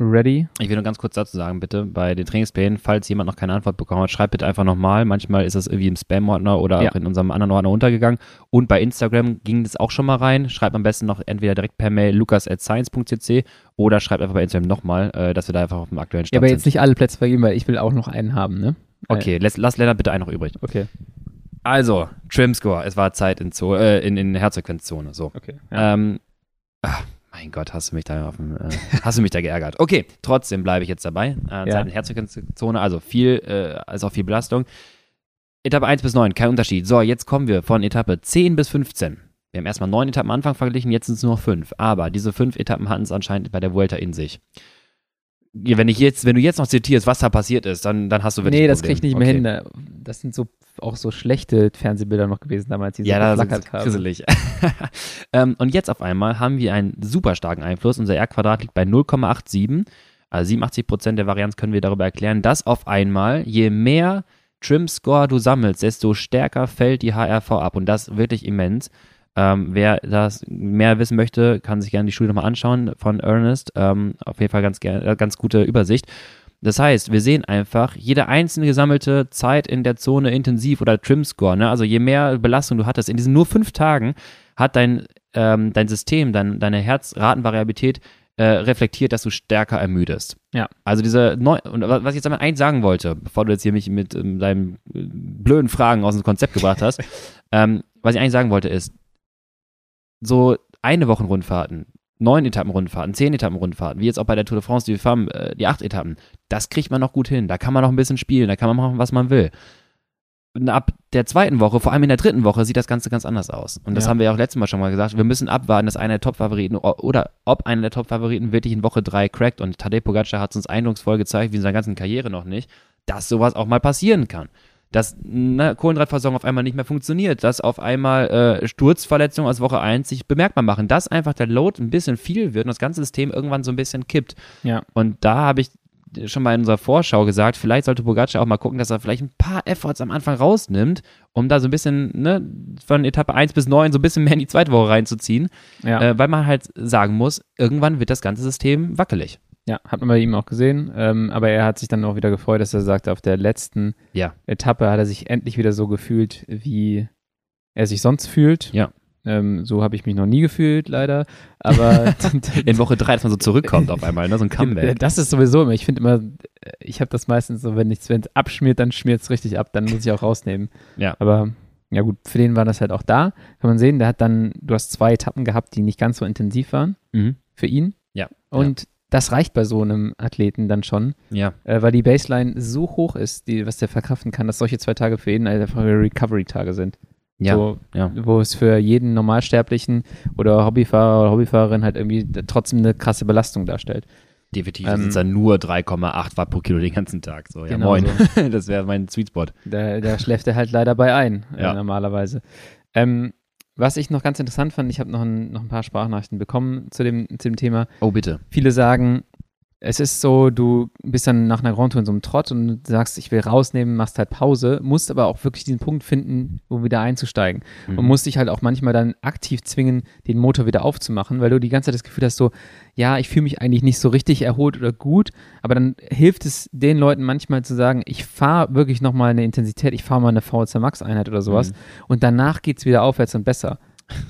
ready? Ich will nur ganz kurz dazu sagen, bitte, bei den Trainingsplänen, falls jemand noch keine Antwort bekommen hat, schreibt bitte einfach nochmal. Manchmal ist das irgendwie im Spam-Ordner oder Ja. auch in unserem anderen Ordner untergegangen. Und bei Instagram ging das auch schon mal rein. Schreibt am besten noch entweder direkt per Mail lukas.science.cc oder schreibt einfach bei Instagram nochmal, äh, dass wir da einfach auf dem aktuellen Ja, Stand aber jetzt sind. nicht alle Plätze vergeben, weil ich will auch noch einen haben, ne? Okay, lass, lass Lennart bitte einen noch übrig. Okay, Also, Trim-Score. Es war Zeit in, Zo äh, in, in Herzfrequenzzone. So. okay. Ja. Ähm, ach, mein Gott, hast du mich da auf dem, äh, hast du mich da geärgert. Okay, trotzdem bleibe ich jetzt dabei. Äh, Ja. Herzfrequenzzone, also viel, äh, also auch viel Belastung. Etappe 1 bis 9, kein Unterschied. So, jetzt kommen wir von Etappe 10 bis 15. Wir haben erstmal neun Etappen am Anfang verglichen, jetzt sind es nur noch fünf. Aber diese fünf Etappen hatten es anscheinend bei der Vuelta in sich. Wenn, ich jetzt, wenn du jetzt noch zitierst, was da passiert ist, dann, dann hast du wirklich nee, das krieg ich nicht mehr Okay. hin. Da- Das sind so auch so schlechte Fernsehbilder noch gewesen damals, die so Ja, da geflackert ist haben. grisselig. ähm, und jetzt auf einmal haben wir einen super starken Einfluss. Unser R-Quadrat liegt bei 0,87. Also 87 Prozent der Varianz können wir darüber erklären, dass auf einmal, je mehr Trim-Score du sammelst, desto stärker fällt die HRV ab. Und das wirklich immens. Ähm, wer das mehr wissen möchte, kann sich gerne die Studie nochmal anschauen von Ernest. Ähm, auf jeden Fall ganz, äh, ganz gute Übersicht. Das heißt, wir sehen einfach, jede einzelne gesammelte Zeit in der Zone intensiv oder Trim-Score, ne? also je mehr Belastung du hattest, in diesen nur fünf Tagen hat dein, ähm, dein System, dein, deine Herzratenvariabilität äh, reflektiert, dass du stärker ermüdest. Ja. Also diese neu und wa- was ich jetzt einmal eins sagen wollte, bevor du jetzt hier mich mit ähm, deinen äh, blöden Fragen aus dem Konzept gebracht hast, ähm, was ich eigentlich sagen wollte ist, so eine Wochenrundfahrten, neun Etappenrundfahrten, zehn Etappenrundfahrten, wie jetzt auch bei der Tour de France, die Femme, äh, die acht Etappen, das kriegt man noch gut hin. Da kann man noch ein bisschen spielen, da kann man machen, was man will. Und ab der zweiten Woche, vor allem in der dritten Woche, sieht das Ganze ganz anders aus. Und das Ja. haben wir ja auch letztes Mal schon mal gesagt. Wir müssen abwarten, dass einer der Top-Favoriten oder ob einer der Top-Favoriten wirklich in Woche drei crackt. Und Tadej Pogacar hat es uns eindrucksvoll gezeigt, wie in seiner ganzen Karriere noch nicht, dass sowas auch mal passieren kann. Dass eine Kohlenhydratversorgung auf einmal nicht mehr funktioniert, dass auf einmal äh, Sturzverletzungen aus Woche 1 sich bemerkbar machen, dass einfach der Load ein bisschen viel wird und das ganze System irgendwann so ein bisschen kippt. Ja. Und da habe ich schon mal in unserer Vorschau gesagt, vielleicht sollte Pogacar auch mal gucken, dass er vielleicht ein paar Efforts am Anfang rausnimmt, um da so ein bisschen ne, von Etappe 1 bis 9 so ein bisschen mehr in die zweite Woche reinzuziehen, Ja. äh, weil man halt sagen muss, irgendwann wird das ganze System wackelig. Ja, hat man bei ihm auch gesehen. Ähm, aber er hat sich dann auch wieder gefreut, dass er sagte, auf der letzten Ja. Etappe hat er sich endlich wieder so gefühlt, wie er sich sonst fühlt. Ja. Ähm, so habe ich mich noch nie gefühlt, leider. Aber In Woche 3, dass man so zurückkommt auf einmal, ne, so ein Comeback. das ist sowieso immer. Ich finde immer, ich habe das meistens so, wenn es abschmiert, dann schmiert es richtig ab. Dann muss ich auch rausnehmen. Ja. Aber ja gut, für den war das halt auch da. Kann man sehen, der hat dann, du hast zwei Etappen gehabt, die nicht ganz so intensiv waren Mhm. für ihn. Ja. Und das reicht bei so einem Athleten dann schon, Ja. äh, weil die Baseline so hoch ist, die, was der verkraften kann, dass solche zwei Tage für ihn einfach Recovery-Tage sind. Ja. So, ja. wo es für jeden Normalsterblichen oder Hobbyfahrer oder Hobbyfahrerin halt irgendwie trotzdem eine krasse Belastung darstellt. Definitiv Ähm, sind es dann nur 3,8 Watt pro Kilo den ganzen Tag. So, ja, Genau moin. das wäre mein Sweet Spot. Da, da schläft er halt leider bei ein, Ja. äh, normalerweise. Ähm, was ich noch ganz interessant fand, ich habe noch ein, noch ein paar Sprachnachrichten bekommen zu dem, zu dem Thema. Oh, bitte. Viele sagen, es ist so, du bist dann nach einer Grand Tour in so einem Trott und sagst, ich will rausnehmen, machst halt Pause, musst aber auch wirklich diesen Punkt finden, um wieder einzusteigen. Mhm. Und musst dich halt auch manchmal dann aktiv zwingen, den Motor wieder aufzumachen, weil du die ganze Zeit das Gefühl hast, so, ja, ich fühle mich eigentlich nicht so richtig erholt oder gut, aber dann hilft es den Leuten manchmal zu sagen, ich fahre wirklich nochmal eine Intensität, ich fahre mal eine VZ Max Einheit oder sowas Mhm. und danach geht es wieder aufwärts und besser.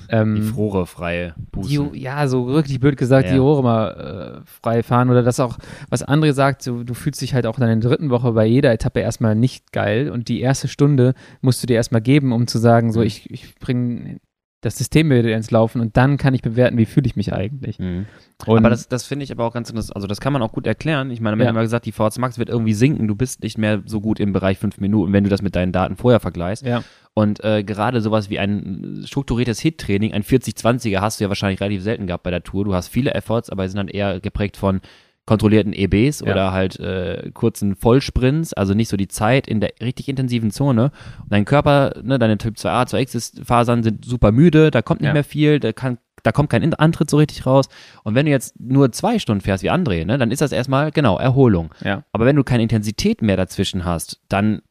Ähm, Die frorefreie Buße. die, ja, so wirklich blöd gesagt, Ja. die Ohren mal äh, frei fahren oder das auch, was andere sagt, so, du fühlst dich halt auch in der dritten Woche bei jeder Etappe erstmal nicht geil und die erste Stunde musst du dir erstmal geben, um zu sagen, so Mhm. ich, ich bringe das System wieder ins Laufen und dann kann ich bewerten, wie fühle ich mich eigentlich. Mhm. Aber das, das finde ich aber auch ganz interessant. Also, das kann man auch gut erklären. Ich meine, wir Ja. haben ja gesagt, die VHS Max wird irgendwie sinken. Du bist nicht mehr so gut im Bereich fünf Minuten, wenn du das mit deinen Daten vorher vergleichst. ja, Und äh, gerade sowas wie ein strukturiertes Hit-Training, ein 40-20er hast du ja wahrscheinlich relativ selten gehabt bei der Tour. Du hast viele Efforts, aber sie sind dann eher geprägt von kontrollierten EBs Ja. oder halt äh, kurzen Vollsprints, also nicht so die Zeit in der richtig intensiven Zone. Und dein Körper, ne, deine Typ 2a, 2x Fasern sind super müde, da kommt nicht Ja. mehr viel, da kann da kommt kein In- Antritt so richtig raus. Und wenn du jetzt nur zwei Stunden fährst wie André, ne, dann ist das erstmal, genau, Erholung. ja, Aber wenn du keine Intensität mehr dazwischen hast, dann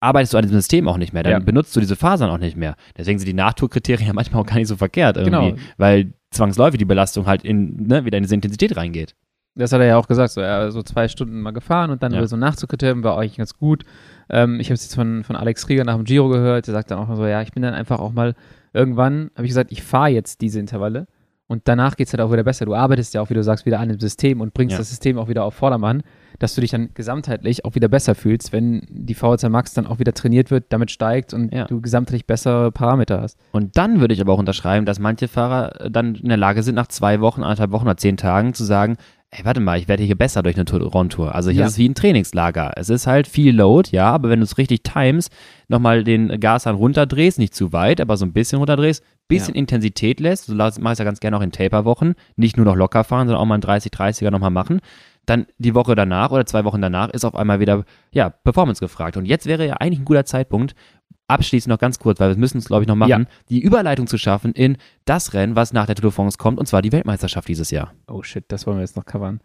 arbeitest du an diesem System auch nicht mehr, dann Ja. benutzt du diese Fasern auch nicht mehr. Deswegen sind die Nachtourkriterien ja manchmal auch gar nicht so verkehrt irgendwie, Genau. weil zwangsläufig die Belastung halt in, ne, wieder in diese Intensität reingeht. Das hat er ja auch gesagt, so, er so zwei Stunden mal gefahren und dann Ja. über so Nachzugkriterium war eigentlich ganz gut. Ähm, ich habe es jetzt von, von Alex Krieger nach dem Giro gehört, der sagt dann auch so, ja, ich bin dann einfach auch mal, irgendwann habe ich gesagt, ich fahre jetzt diese Intervalle und danach geht es halt auch wieder besser. Du arbeitest ja auch, wie du sagst, wieder an dem System und bringst Ja. das System auch wieder auf Vordermann, dass du dich dann gesamtheitlich auch wieder besser fühlst, wenn die VHC Max dann auch wieder trainiert wird, damit steigt und Ja. du gesamtheitlich bessere Parameter hast. Und dann würde ich aber auch unterschreiben, dass manche Fahrer dann in der Lage sind, nach zwei Wochen, anderthalb Wochen oder zehn Tagen zu sagen, ey, warte mal, ich werde hier besser durch eine Tour- Rundtour. Also hier Ja. ist es wie ein Trainingslager. Es ist halt viel Load, ja, aber wenn du es richtig times, nochmal den Gashahn runterdrehst, nicht zu weit, aber so ein bisschen runterdrehst, bisschen Intensität lässt, so mache ich ja ganz gerne auch in Taper-Wochen, nicht nur noch locker fahren, sondern auch mal einen 30-30er nochmal machen, dann die Woche danach oder zwei Wochen danach ist auf einmal wieder, ja, Performance gefragt. Und jetzt wäre ja eigentlich ein guter Zeitpunkt, abschließend noch ganz kurz, weil wir müssen es, glaube ich, noch machen, Ja. die Überleitung zu schaffen in das Rennen, was nach der Tour de France kommt, und zwar die Weltmeisterschaft dieses Jahr. Oh shit, das wollen wir jetzt noch covern.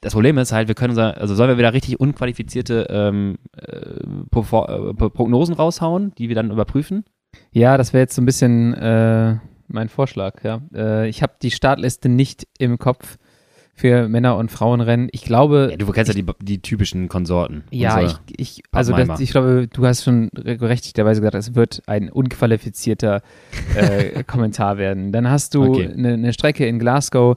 Das Problem ist halt, wir können unser, also sollen wir wieder richtig unqualifizierte ähm, äh, äh, Pro- Prognosen raushauen, die wir dann überprüfen? Ja, das wäre jetzt so ein bisschen äh, mein Vorschlag, ja. Äh, ich habe die Startliste nicht im Kopf für Männer- und Frauenrennen. Ich glaube, Ja, du kennst ja die, die typischen Konsorten. ja, ich, ich also das, ich glaube, du hast schon re- berechtigterweise gesagt, es wird ein unqualifizierter äh, Kommentar werden. Dann hast du Okay. eine eine Strecke in Glasgow.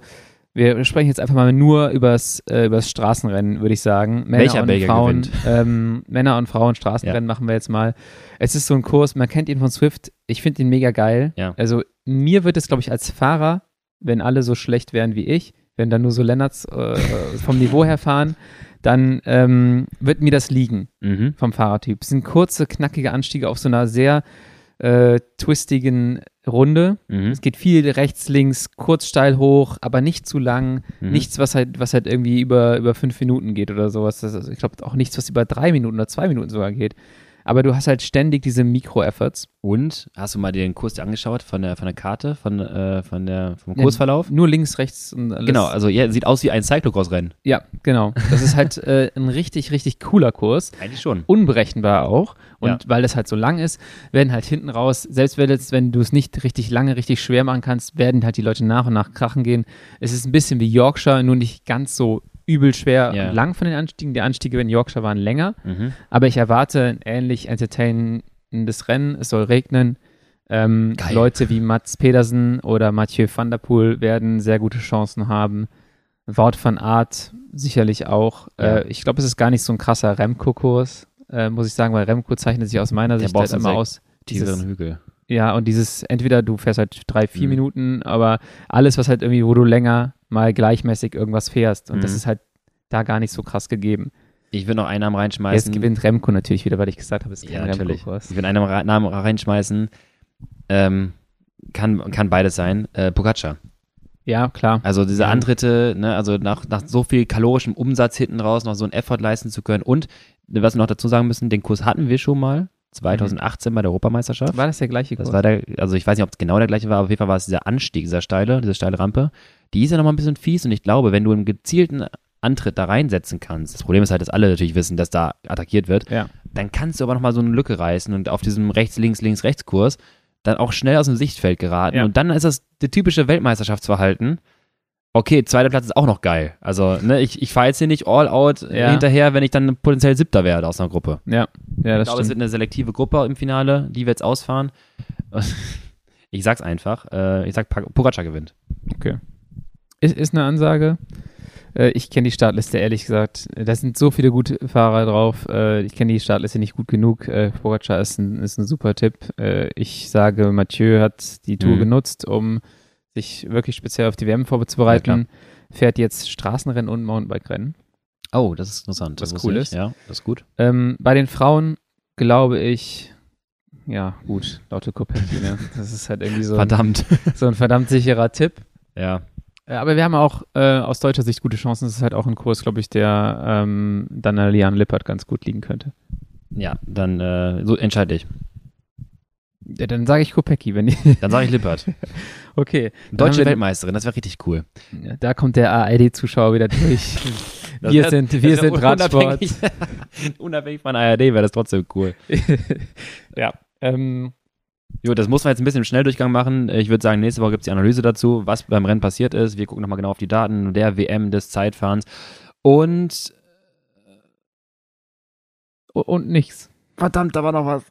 Wir sprechen jetzt einfach mal nur übers, äh, übers Straßenrennen, würde ich sagen. Männer Welcher und Belgier Frauen, ähm, Männer und Frauen Straßenrennen machen wir jetzt mal. Es ist so ein Kurs, man kennt ihn von Swift. Ich finde ihn mega geil. Ja. Also mir wird es, glaube ich, als Fahrer, wenn alle so schlecht wären wie ich, wenn dann nur so Lennarts äh, vom Niveau her fahren, dann ähm, wird mir das liegen Mhm. vom Fahrertyp. Es sind kurze, knackige Anstiege auf so einer sehr äh, twistigen Runde. Mhm. Es geht viel rechts, links, kurz steil hoch, aber nicht zu lang. Mhm. Nichts, was halt, was halt irgendwie über, über fünf Minuten geht oder sowas. Ist, ich glaube auch nichts, was über drei Minuten oder zwei Minuten sogar geht. Aber du hast halt ständig diese Mikro-Efforts. Und hast du mal den Kurs dir angeschaut von der, von der Karte, von, äh, von der, vom Ja, Kursverlauf? Nur links, rechts und alles. Genau, also ja, sieht aus wie ein Cyclocross-Rennen. Ja, genau. Das ist halt äh, ein richtig, richtig cooler Kurs. Eigentlich schon. unberechenbar auch. Und Ja. weil das halt so lang ist, werden halt hinten raus, selbst wenn, jetzt, wenn du es nicht richtig lange, richtig schwer machen kannst, werden halt die Leute nach und nach krachen gehen. Es ist ein bisschen wie Yorkshire, nur nicht ganz so übel schwer und lang von den Anstiegen. Die Anstiege in Yorkshire waren länger, Mhm. aber ich erwarte ein ähnlich entertainendes Rennen. Es soll regnen. Ähm. Leute wie Mats Pedersen oder Mathieu van der Poel werden sehr gute Chancen haben. Wout van Aert sicherlich auch. Ja. Äh, ich glaube, es ist gar nicht so ein krasser Remco-Kurs, äh, muss ich sagen, weil Remco zeichnet sich aus meiner Der Sicht halt immer aus. Tieferen Hügel. ja, und dieses, entweder du fährst halt drei, vier Mhm. Minuten, aber alles, was halt irgendwie, wo du länger mal gleichmäßig irgendwas fährst. Und das Mhm. ist halt da gar nicht so krass gegeben. Ich will noch einen Namen reinschmeißen. Jetzt gewinnt Remco natürlich wieder, weil ich gesagt habe, es ist Ja, kein natürlich. Remco-Kurs. Ich will einen Namen reinschmeißen. Ähm, kann, kann beides sein. Äh, Pogacar. Ja, klar. Also diese Ja. Antritte, ne, also nach, nach so viel kalorischem Umsatz hinten raus noch so einen Effort leisten zu können. Und was wir noch dazu sagen müssen, den Kurs hatten wir schon mal, 2018 bei der Europameisterschaft. War das der gleiche Kurs? Das war der, also ich weiß nicht, ob es genau der gleiche war, aber auf jeden Fall war es dieser Anstieg, dieser steile, diese steile Rampe. Die ist ja nochmal ein bisschen fies und ich glaube, wenn du einen gezielten Antritt da reinsetzen kannst, das Problem ist halt, dass alle natürlich wissen, dass da attackiert wird, ja. dann kannst du aber nochmal so eine Lücke reißen und auf diesem rechts-links-links-rechts-Kurs dann auch schnell aus dem Sichtfeld geraten. Ja. Und dann ist das der typische Weltmeisterschaftsverhalten. Okay, zweiter Platz ist auch noch geil. Also, ne, ich, ich fahre jetzt hier nicht all out Ja. hinterher, wenn ich dann potenziell Siebter werde aus einer Gruppe. Ja, ja, Ich das glaube, es stimmt. wird eine selektive Gruppe im Finale, die wir jetzt ausfahren. Ich sag's einfach. Äh, ich sag, Pog- Pogacar gewinnt. Okay. Ist, ist eine Ansage. Äh, ich kenne die Startliste ehrlich gesagt. Da sind so viele gute Fahrer drauf. Äh, ich kenne die Startliste nicht gut genug. Äh, Pogacar ist ein, ist ein super Tipp. Ich sage, Mathieu hat die Tour Mhm. genutzt, um sich wirklich speziell auf die WM vorzubereiten. Fährt jetzt Straßenrennen und Mountainbike-Rennen. Oh, das ist interessant. Was Das cool ist. Ja, das ist gut. Ähm, bei den Frauen glaube ich, ja, gut, Lotte Kopecky, ne? Das ist halt irgendwie so ein, Verdammt. so ein verdammt sicherer Tipp. ja. Äh, Aber wir haben auch äh, aus deutscher Sicht gute Chancen. Das ist halt auch ein Kurs, glaube ich, der ähm, dann an Lian Lippert ganz gut liegen könnte. Ja, dann äh, so entscheide ich. Ja, dann sage ich Kopecky, wenn die. Dann sage ich Lippert. okay. Deutsche wir- Weltmeisterin, das wäre richtig cool. Da kommt der ARD-Zuschauer wieder durch. Das wir wär- sind, wir sind Radsport. unabhängig, unabhängig von ARD wäre das trotzdem cool. ja. Ähm, Jo, das muss man jetzt ein bisschen im Schnelldurchgang machen. Ich würde sagen, nächste Woche gibt es die Analyse dazu, was beim Rennen passiert ist. Wir gucken nochmal genau auf die Daten der WM, des Zeitfahrens. Und und nichts. verdammt, da war noch was.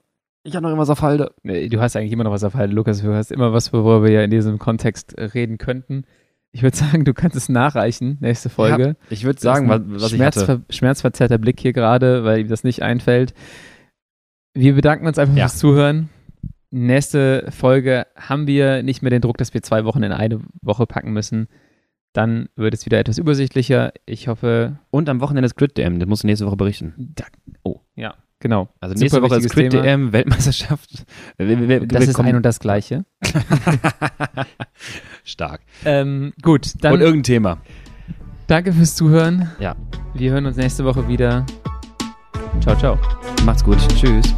Ich habe noch irgendwas auf Halde. Nee, Du hast eigentlich immer noch was auf Halde, Lukas. Du hast immer was, worüber wir ja in diesem Kontext äh, reden könnten. Ich würde sagen, du kannst es nachreichen, nächste Folge. Ich würde sagen, was, was ich hatte. schmerzver schmerzverzerrter Blick hier gerade, weil ihm das nicht einfällt. Wir bedanken uns einfach Ja. fürs Zuhören. Nächste Folge haben wir nicht mehr den Druck, dass wir zwei Wochen in eine Woche packen müssen. Dann wird es wieder etwas übersichtlicher. Ich hoffe. Und am Wochenende ist Grid DM, das musst du nächste Woche berichten. Da, oh, ja, genau. Also nächste Woche ist Grid. DM, Weltmeisterschaft. Das ist ein und das Gleiche. Stark. Ähm, gut, dann und irgendein Thema. danke fürs Zuhören. Ja. Wir hören uns nächste Woche wieder. Ciao, ciao. Macht's gut. Tschüss.